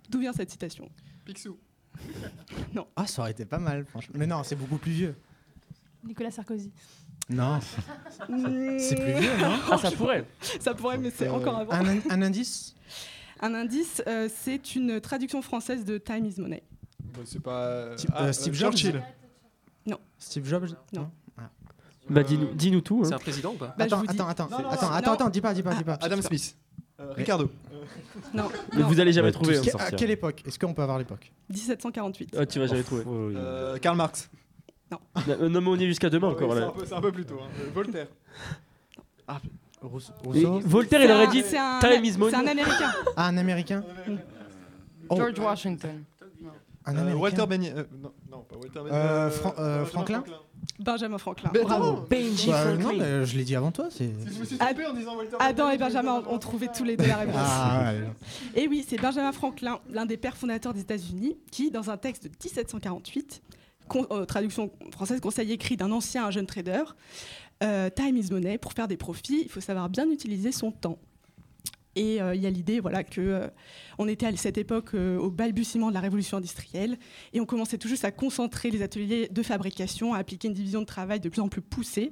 S2: D'où vient cette citation?
S36: Picsou.
S2: Non.
S17: Ah, ça aurait été pas mal, franchement. Mais non, c'est beaucoup plus vieux.
S25: Nicolas Sarkozy.
S17: Non. C'est plus vieux, non?
S4: Ah, ça pourrait.
S2: Ça pourrait, mais c'est
S17: Euh,
S2: encore avant.
S17: Un, un indice?
S2: Un indice, euh, c'est une traduction française de Time is Money.
S36: Bah, c'est pas.
S17: Steve- euh, Steve Jobs
S36: Churchill.
S2: Non.
S17: Steve Jobs
S2: Non.
S17: Ah.
S4: Bah, dis-nous dis-nous tout. hein.
S22: C'est un président ou pas
S2: Bah,
S17: attends,
S2: dis-
S17: attends, attends,
S36: Non, non,
S17: attends,
S36: non,
S17: attends,
S2: non.
S17: attends, dis pas, dis pas, dis pas.
S36: Adam Smith. Euh, Ricardo.
S2: Non,
S4: Mais
S2: non.
S4: vous allez jamais
S34: Ouais,
S4: trouver. hein.
S17: à quelle époque Est-ce qu'on peut avoir l'époque?
S2: 1748.
S4: Ah, tu vas jamais trouver.
S34: Oh, oui.
S36: Euh, Karl Marx.
S4: Euh, Non, mais on est jusqu'à demain encore.
S36: c'est,
S4: là.
S36: un peu, c'est un peu plus tôt. hein. Euh, Voltaire.
S17: Rousseau
S4: Et Voltaire, il
S2: C'est
S4: aurait
S2: un-
S4: dit
S2: c'est un,
S4: Time is money.
S2: c'est un américain.
S17: Ah, un américain Oh,
S1: George Washington.
S17: Un
S36: Euh,
S17: américain
S36: Walter Benny. euh, non, non, pas Walter Benny.
S17: Euh, Fran- euh,
S36: Benjamin
S17: Franklin
S2: Benjamin Franklin. Bravo.
S4: Benji
S17: Bah, non,
S4: Franklin.
S17: mais je l'ai dit avant toi. C'est.
S36: Je me suis
S2: Ad-
S36: trompé en disant Walter
S2: Adam et Benjamin ont, ont trouvé tous les deux la réponse.
S17: Ah, ouais.
S2: Et oui, c'est Benjamin Franklin, l'un des pères fondateurs des États-Unis, qui, dans un texte de 1748, con- euh, traduction française, conseil écrit d'un ancien à un jeune trader, euh, Time is money, pour faire des profits, il faut savoir bien utiliser son temps. Et euh, il y a l'idée voilà, que euh, on était à cette époque euh, au balbutiement de la révolution industrielle et on commençait tout juste à concentrer les ateliers de fabrication, à appliquer une division de travail de plus en plus poussée.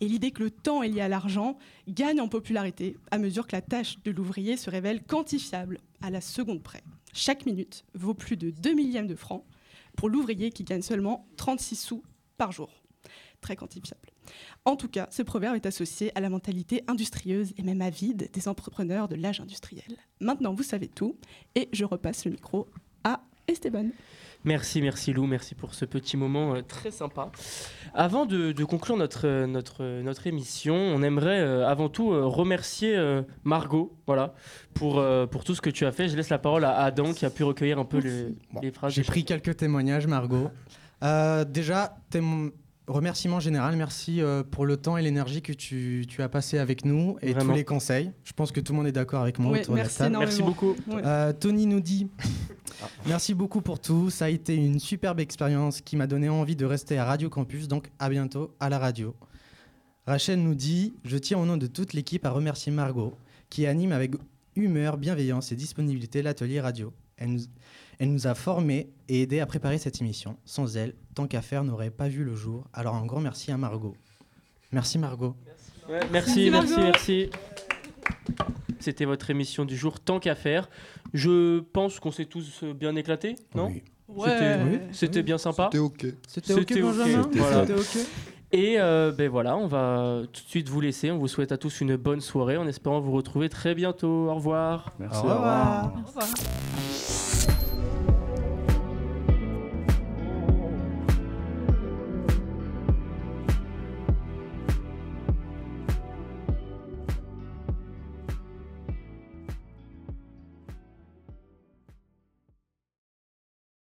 S2: Et l'idée que le temps est lié à l'argent gagne en popularité à mesure que la tâche de l'ouvrier se révèle quantifiable à la seconde près. Chaque minute vaut plus de 2 millièmes de francs pour l'ouvrier qui gagne seulement 36 sous par jour. Très quantifiable. En tout cas, ce proverbe est associé à la mentalité industrieuse et même avide des entrepreneurs de l'âge industriel. Maintenant, vous savez tout et je repasse le micro à Esteban.
S4: Merci, merci Lou, merci pour ce petit moment euh, très sympa. Avant de, de conclure notre, euh, notre, euh, notre émission, on aimerait euh, avant tout euh, remercier euh, Margot voilà, pour, euh, pour tout ce que tu as fait. Je laisse la parole à Adam qui a pu recueillir un peu les,
S17: Bon,
S4: les phrases.
S17: J'ai pris quelques témoignages, Margot. Euh, déjà, témo- remerciement général, merci euh, pour le temps et l'énergie que tu, tu as passé avec nous et
S4: Vraiment.
S17: tous les conseils. Je pense que tout le monde est d'accord avec moi
S2: Ouais,
S17: autour de la
S2: merci
S17: table.
S2: Merci beaucoup.
S17: Euh, Tony nous dit Merci beaucoup pour tout. Ça a été une superbe expérience qui m'a donné envie de rester à Radio Campus. Donc à bientôt à la radio. Rachel nous dit Je tiens au nom de toute l'équipe à remercier Margot qui anime avec humeur, bienveillance et disponibilité l'atelier radio. Elle nous, elle nous a formés et aidés à préparer cette émission. Sans elle, tant qu'à faire n'aurait pas vu le jour. Alors un grand merci à Margot. Merci Margot.
S4: Merci, merci, merci. C'était votre émission du jour, tant qu'à faire. Je pense qu'on s'est tous bien éclatés, non
S17: Oui.
S4: C'était
S17: Ouais.
S4: c'était bien sympa.
S3: C'était ok.
S17: C'était ok, Benjamin
S4: Voilà.
S17: C'était ok.
S4: Et euh, ben voilà, on va tout de suite vous laisser. On vous souhaite à tous une bonne soirée en espérant vous retrouver très bientôt. Au revoir.
S34: Merci.
S17: Au revoir.
S25: Au revoir.